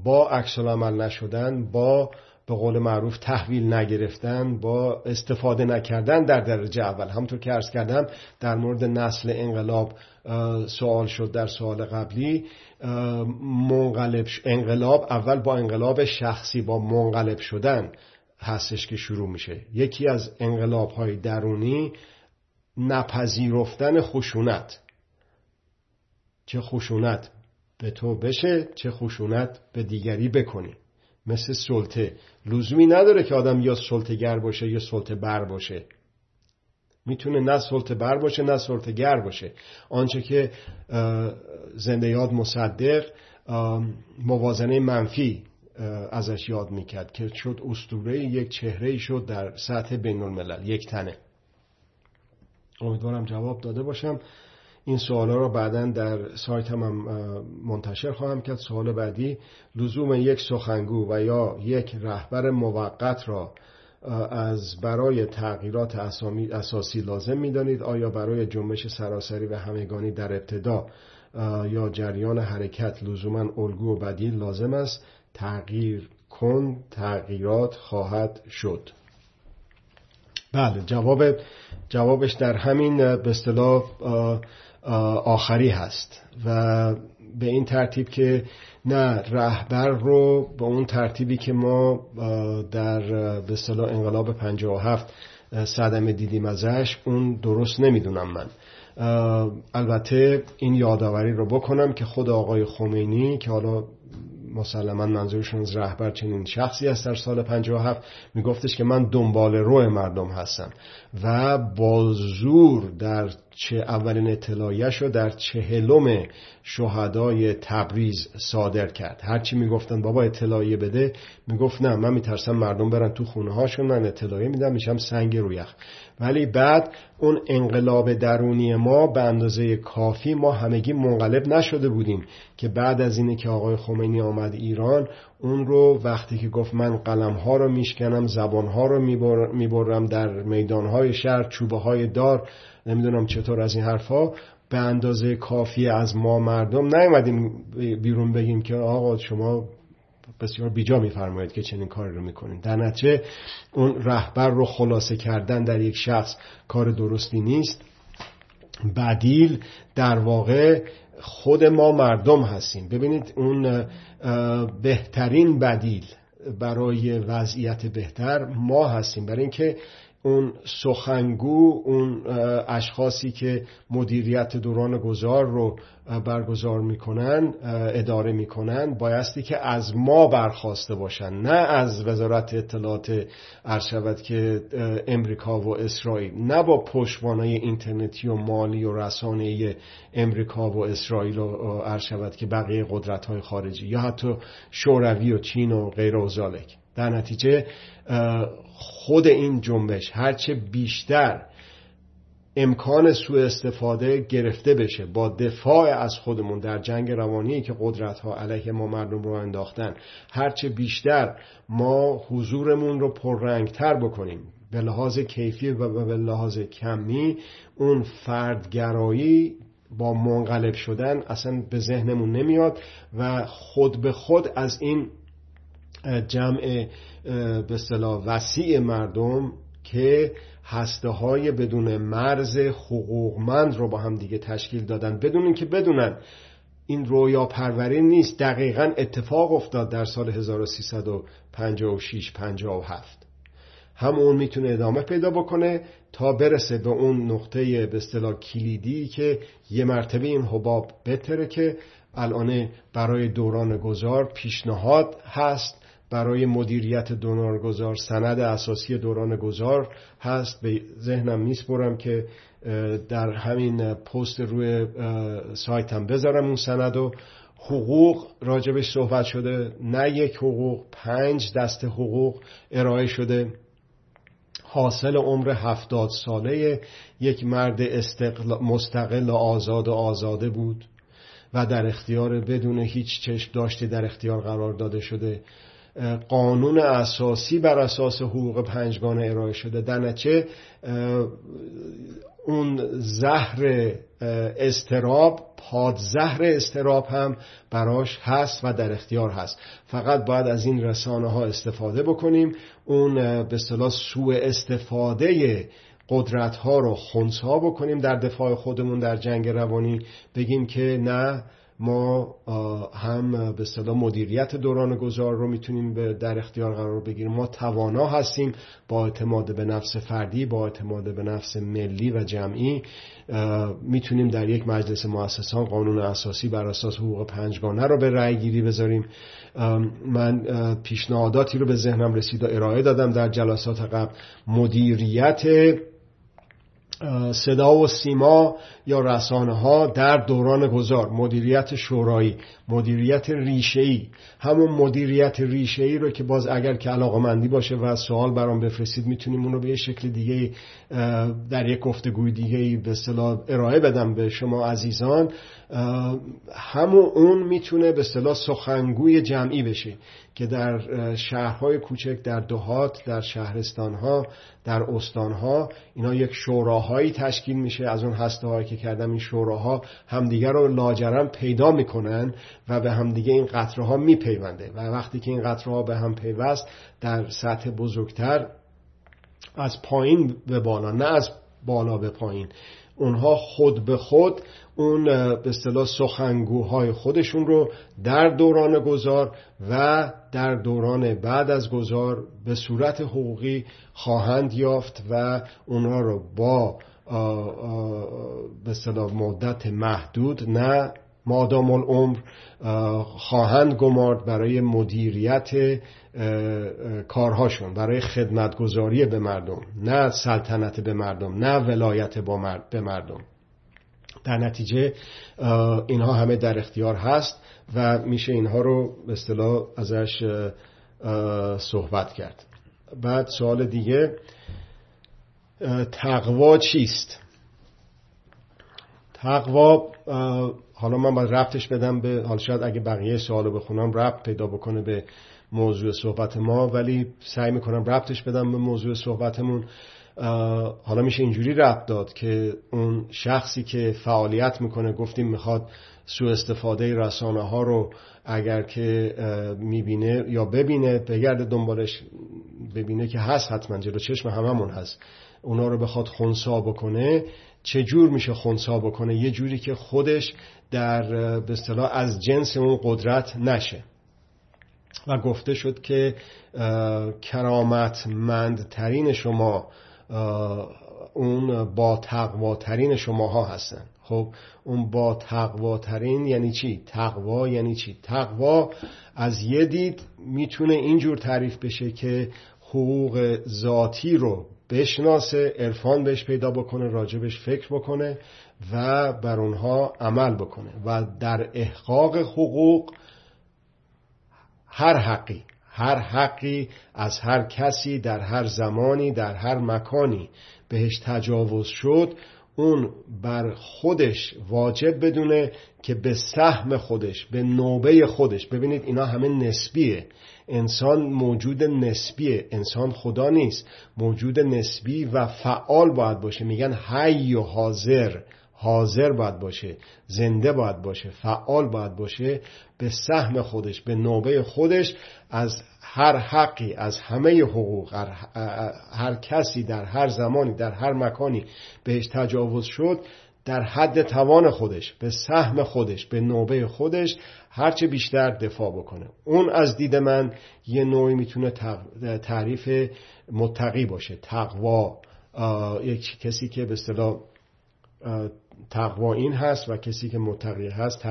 با عکس نشدن با به قول معروف تحویل نگرفتن با استفاده نکردن در درجه اول. همطور که ارز کردم در مورد نسل انقلاب سوال شد در سوال قبلی. منقلب انقلاب اول با انقلاب شخصی با منقلب شدن هستش که شروع میشه. یکی از انقلاب های درونی نپذیرفتن خشونت. چه خشونت به تو بشه چه خشونت به دیگری بکنی. مثل سلطه. لزومی نداره که آدم یا سلطه گر باشه یا سلطه بر باشه. می‌تونه نه سلطه بر باشه نه سلطه گر باشه. آنچه که زنده یاد مصدق موازنه منفی ازش یاد می‌کرد که شد استوره یک چهره شد در سطح بین الملل یک تنه. امیدوارم جواب داده باشم. این سوالا رو بعدا در سایت هم, منتشر خواهم کرد. سوال بعدی لزوم یک سخنگو و یا یک رهبر موقت را از برای تغییرات اساسی لازم می‌دانید؟ آیا برای جنبش سراسری و همگانی در ابتدا یا جریان حرکت لزوما الگو و بدیل لازم است؟ تغییر کن تغییرات خواهد شد. بله جواب جوابش در همین به اصطلاح آخری هست. و به این ترتیب که نه رهبر رو به اون ترتیبی که ما در به اصطلاح انقلاب 57 صدمه دیدیم ازش اون درست نمی‌دونم من. البته این یادآوری رو بکنم که خود آقای خمینی که حالا مسلما منظورشون از رهبر چنین شخصی است. در سال 57 میگفتش که من دنبال روی مردم هستم و با زور در چه اولین اطلاعیش رو در چهلم شهدای تبریز صادر کرد. هرچی می‌گفتن بابا اطلاعیه بده می‌گفت نه من میترسم مردم برن تو خونه هاشون من اطلاعیه میدم میشم سنگ رو یخ. ولی بعد اون انقلاب درونی ما به اندازه کافی ما همگی منقلب نشده بودیم که بعد از اینه که آقای خمینی آمد ایران اون رو وقتی که گفت من قلم ها رو میشکنم زبان ها رو می‌برم در میدان های شهر چوبه های دار نمی‌دونم چطور از این حرفا به اندازه کافی از ما مردم نیومدیم بیرون بگیم که آقا شما بسیار بیجا میفرمایید که چنین کاری رو می‌کنین. در نتیجه اون رهبر رو خلاصه کردن در یک شخص کار درستی نیست. بدیل در واقع خود ما مردم هستیم. ببینید اون بهترین بدیل برای وضعیت بهتر ما هستیم. برای اینکه اون سخنگو اون اشخاصی که مدیریت دوران گذار رو برگزار می‌کنن اداره می‌کنن بایستی که از ما برخواسته باشن نه از وزارت اطلاعات عرض که امریکا و اسرائیل نه با پشتوانای اینترنتی و مالی و رسانه امریکا و اسرائیل و عرض که بقیه قدرت های خارجی یا حتی شوروی و چین و غیر و در نتیجه خود این جنبش هرچه بیشتر امکان سوء استفاده گرفته بشه با دفاع از خودمون در جنگ روانی که قدرت ها علیه ما مردم رو انداختن هرچه بیشتر ما حضورمون رو پررنگتر بکنیم به لحاظ کیفی و به لحاظ کمی اون فردگرایی با منقلب شدن اصلا به ذهنمون نمیاد و خود به خود از این جمع به اصطلاح وسیع مردم که هسته های بدون مرز حقوقمند رو با هم دیگه تشکیل دادن. بدون اینکه بدونن این رویا پروری نیست. دقیقا اتفاق افتاد در سال 1356 57 هم اون می‌تونه ادامه پیدا بکنه تا برسه به اون نقطه به اصطلاح کلیدی که یه مرتبه این حباب بهتره که الان برای دوران گذار پیشنهاد هست. برای مدیریت دونارگذار سند اساسی دوران گذار هست. به ذهنم میسپرم که در همین پست روی سایتم بذارم اون سند و حقوق راجبش صحبت شده. نه یک حقوق پنج دست حقوق ارائه شده. حاصل عمر هفتاد ساله. یک مرد مستقل آزاد و آزاده بود و در اختیار بدون هیچ چشم داشته در اختیار قرار داده شده. قانون اساسی بر اساس حقوق پنجگانه ارائه شده. در نتیجه اون زهر استراب پادزهر استراب هم براش هست و در اختیار هست. فقط باید از این رسانه ها استفاده بکنیم. اون به اصطلاح سوء استفاده قدرت ها رو خونسا بکنیم. در دفاع خودمون در جنگ روانی بگیم که نه ما هم به صدا مدیریت دوران گذار رو می‌تونیم در اختیار قرار بگیریم. ما توانا هستیم با اعتماد به نفس فردی با اعتماد به نفس ملی و جمعی. می‌تونیم در یک مجلس مؤسسان قانون اساسی بر اساس حقوق پنجگانه رو به رأی گیری بذاریم. من پیشنهاداتی رو به ذهنم رسید و ارائه دادم. در جلسات قبل مدیریت صدا و سیما یا رسانه ها در دوران گذار مدیریت شورایی مدیریت ریشه‌ای. همون مدیریت ریشه‌ای رو که باز اگر که علاقمندی باشه و سوال برام بفرستید می‌تونیم اون رو به شکل دیگه در یک گفتگوی دیگه به اصطلاح ارائه بدم به شما عزیزان. همون اون می‌تونه به اصطلاح سخنگوی جمعی بشه که در شهرهای کوچک در دهات در شهرستانها در استانها اینا یک شوراهایی تشکیل میشه. از اون هسته هایی که کردم این شوراها همدیگه رو لاجرم پیدا می‌کنن و به همدیگه این قطره ها میپیونده. و وقتی که این قطره ها به هم پیوست در سطح بزرگتر از پایین به بالا نه از بالا به پایین. اونها خود به خود اون به اصطلاح سخنگوهای خودشون رو در دوران گذار و در دوران بعد از گذار به صورت حقوقی خواهند یافت و اونها رو با به اصطلاح مدت محدود نه مادام العمر خواهند گمارد برای مدیریت کارهاشون برای خدمتگذاری به مردم نه سلطنت به مردم نه ولایت به مردم. در نتیجه اینها همه در اختیار هست و میشه اینها رو به اصطلاح ازش صحبت کرد. بعد سوال دیگه تقوا چیست؟ تقوا حالا من باید ربطش بدم به حالا شاید اگه بقیه سوالو بخونم ربط پیدا بکنه به موضوع صحبت ما ولی سعی می‌کنم ربطش بدم به موضوع صحبتمون. حالا میشه اینجوری ربط داد که اون شخصی که فعالیت می‌کنه گفتیم می‌خواد سوء استفاده رسانه ها رو اگر که می‌بینه یا ببینه بگرده دنبالش ببینه که هست حتما جلو چشم هممون هست. اونا رو بخواد خونسا بکنه. چه جور میشه خونسا بکنه یه جوری که خودش در به اصطلاح از جنس اون قدرت نشه و گفته شد که کرامتمندترین شما اون با تقواترین شماها هستن خب اون با تقواترین یعنی چی؟ تقوا یعنی چی؟ تقوا از یه دید می‌تونه اینجور تعریف بشه که حقوق ذاتی رو بشناسه عرفان بهش پیدا بکنه راجبش فکر بکنه و بر اونها عمل بکنه. و در احقاق حقوق هر حقی هر حقی از هر کسی در هر زمانی در هر مکانی بهش تجاوز شد اون بر خودش واجب بدونه که به سهم خودش به نوبه خودش ببینید اینا همه نسبیه. انسان موجود نسبیه. انسان خدا نیست. موجود نسبی و فعال باید باشه. میگن حی و حاضر. حاضر باید باشه. زنده باید باشه. فعال باید باشه. به سهم خودش به نوبه خودش از هر حقی از همه حقوق هر, کسی در هر زمانی در هر مکانی بهش تجاوز شد در حد توان خودش به سهم خودش به نوبه خودش هرچه بیشتر دفاع بکنه. اون از دید من یه نوعی می‌تونه تعریف متقی باشه. تقوا یک کسی که به اصطلاح تقوا این هست و کسی که متقی هست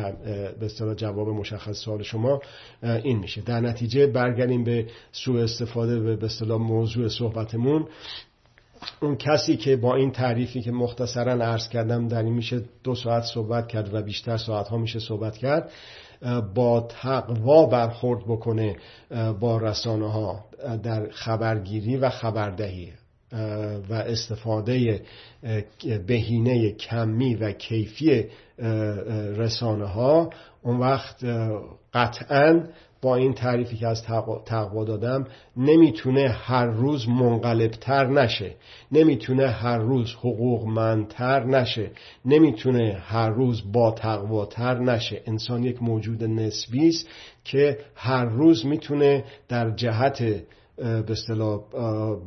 به اصطلاح جواب مشخص سوال شما این میشه. در نتیجه برگردیم به سوء استفاده به اصطلاح موضوع صحبتمون. اون کسی که با این تعریفی که مختصرا عرض کردم در این میشه دو ساعت صحبت کرد و بیشتر ساعت ها میشه صحبت کرد با تقوا برخورد بکنه با رسانه ها در خبرگیری و خبردهی و استفاده بهینه کمی و کیفی رسانه ها اون وقت قطعا با این تعریفی که از تقوا دادم نمی‌تونه هر روز منقلبتر نشه. نمی‌تونه هر روز حقوقمندتر نشه. نمی‌تونه هر روز با تقواتر نشه. انسان یک موجود نسبی است که هر روز می‌تونه در جهت به اصطلاح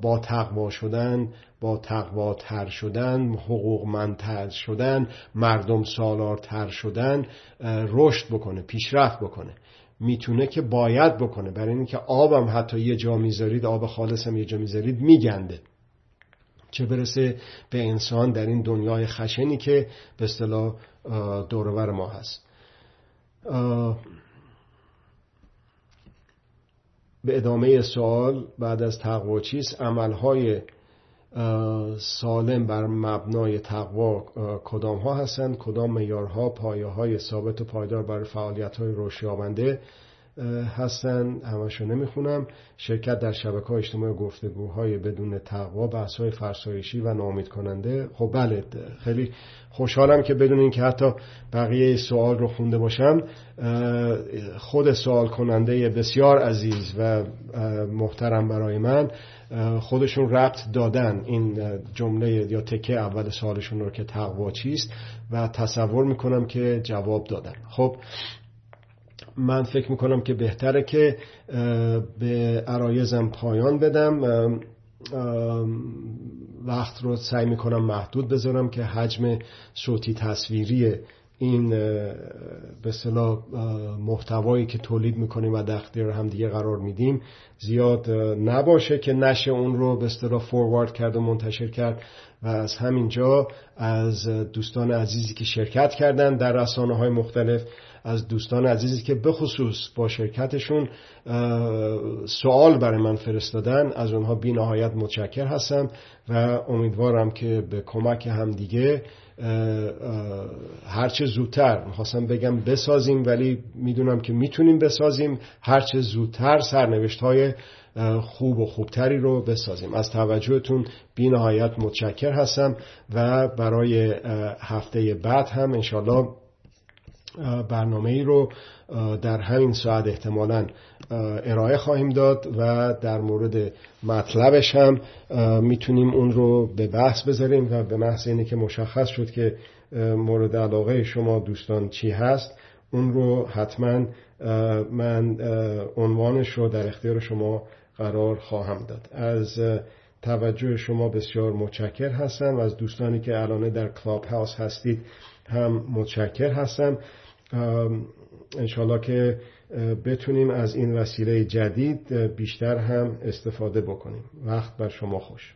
با تقوا شدن با تقواتر شدن حقوقمندتر شدن مردم سالارتر شدن رشد بکنه پیشرفت بکنه. می‌تونه که باید بکنه. برای اینکه آبم حتی یه جا می‌ذارید آب خالصم یه جا می‌ذارید میگنده. چه برسه به انسان در این دنیای خشنی که به اصطلاح دورور ما هست. به ادامه سوال بعد از تقوا چیست؟ عملهای سالم بر مبنای تقوا کدام ها هستند؟ کدام معیارها پایه های ثابت و پایدار برای فعالیت های هستن همشو نمی‌خونم. شرکت در شبکه های اجتماعی گفتگوهای بدون تقوا بحث فرسایشی و نامید کننده خب بله خیلی خوشحالم که بدون اینکه حتی بقیه سوال رو خونده باشم خود سوال کننده بسیار عزیز و محترم برای من خودشون ربط دادن. این جمله یا تکه اول سوالشون رو که تقوا چیست؟ و تصور می‌کنم که جواب دادن. خب من فکر می‌کنم که بهتره که به عرایزم پایان بدم. وقت رو سعی می‌کنم محدود بذارم که حجم صوتی تصویری این به صلاح محتوایی که تولید می‌کنیم و در اختیار هم دیگه قرار میدیم زیاد نباشه که نشه اون رو به اصطلاح فوروارد کرد و منتشر کرد. و از همینجا از دوستان عزیزی که شرکت کردن در رسانه های مختلف از دوستان عزیزی که بخصوص با شرکتشون سوال برای من فرستادن. از اونها بی نهایت متشکر هستم و امیدوارم که به کمک همدیگه هرچه زودتر می‌خواستم بگم بسازیم ولی می‌دونم که می‌تونیم بسازیم. هرچه زودتر سرنوشت های خوب و خوبتری رو بسازیم. از توجهتون بی نهایت متشکر هستم و برای هفته بعد هم انشالله برنامه ای رو در همین ساعت احتمالا ارائه خواهیم داد و در مورد مطلبش هم می‌تونیم اون رو به بحث بذاریم و به محض اینه که مشخص شد که مورد علاقه شما دوستان چی هست اون رو حتما من عنوانش رو در اختیار شما قرار خواهم داد. از توجه شما بسیار متشکر هستم و از دوستانی که الان در کلاب هاوس هستید هم متشکر هستم. انشالله که بتونیم از این وسیله جدید بیشتر هم استفاده بکنیم. وقت بر شما خوش.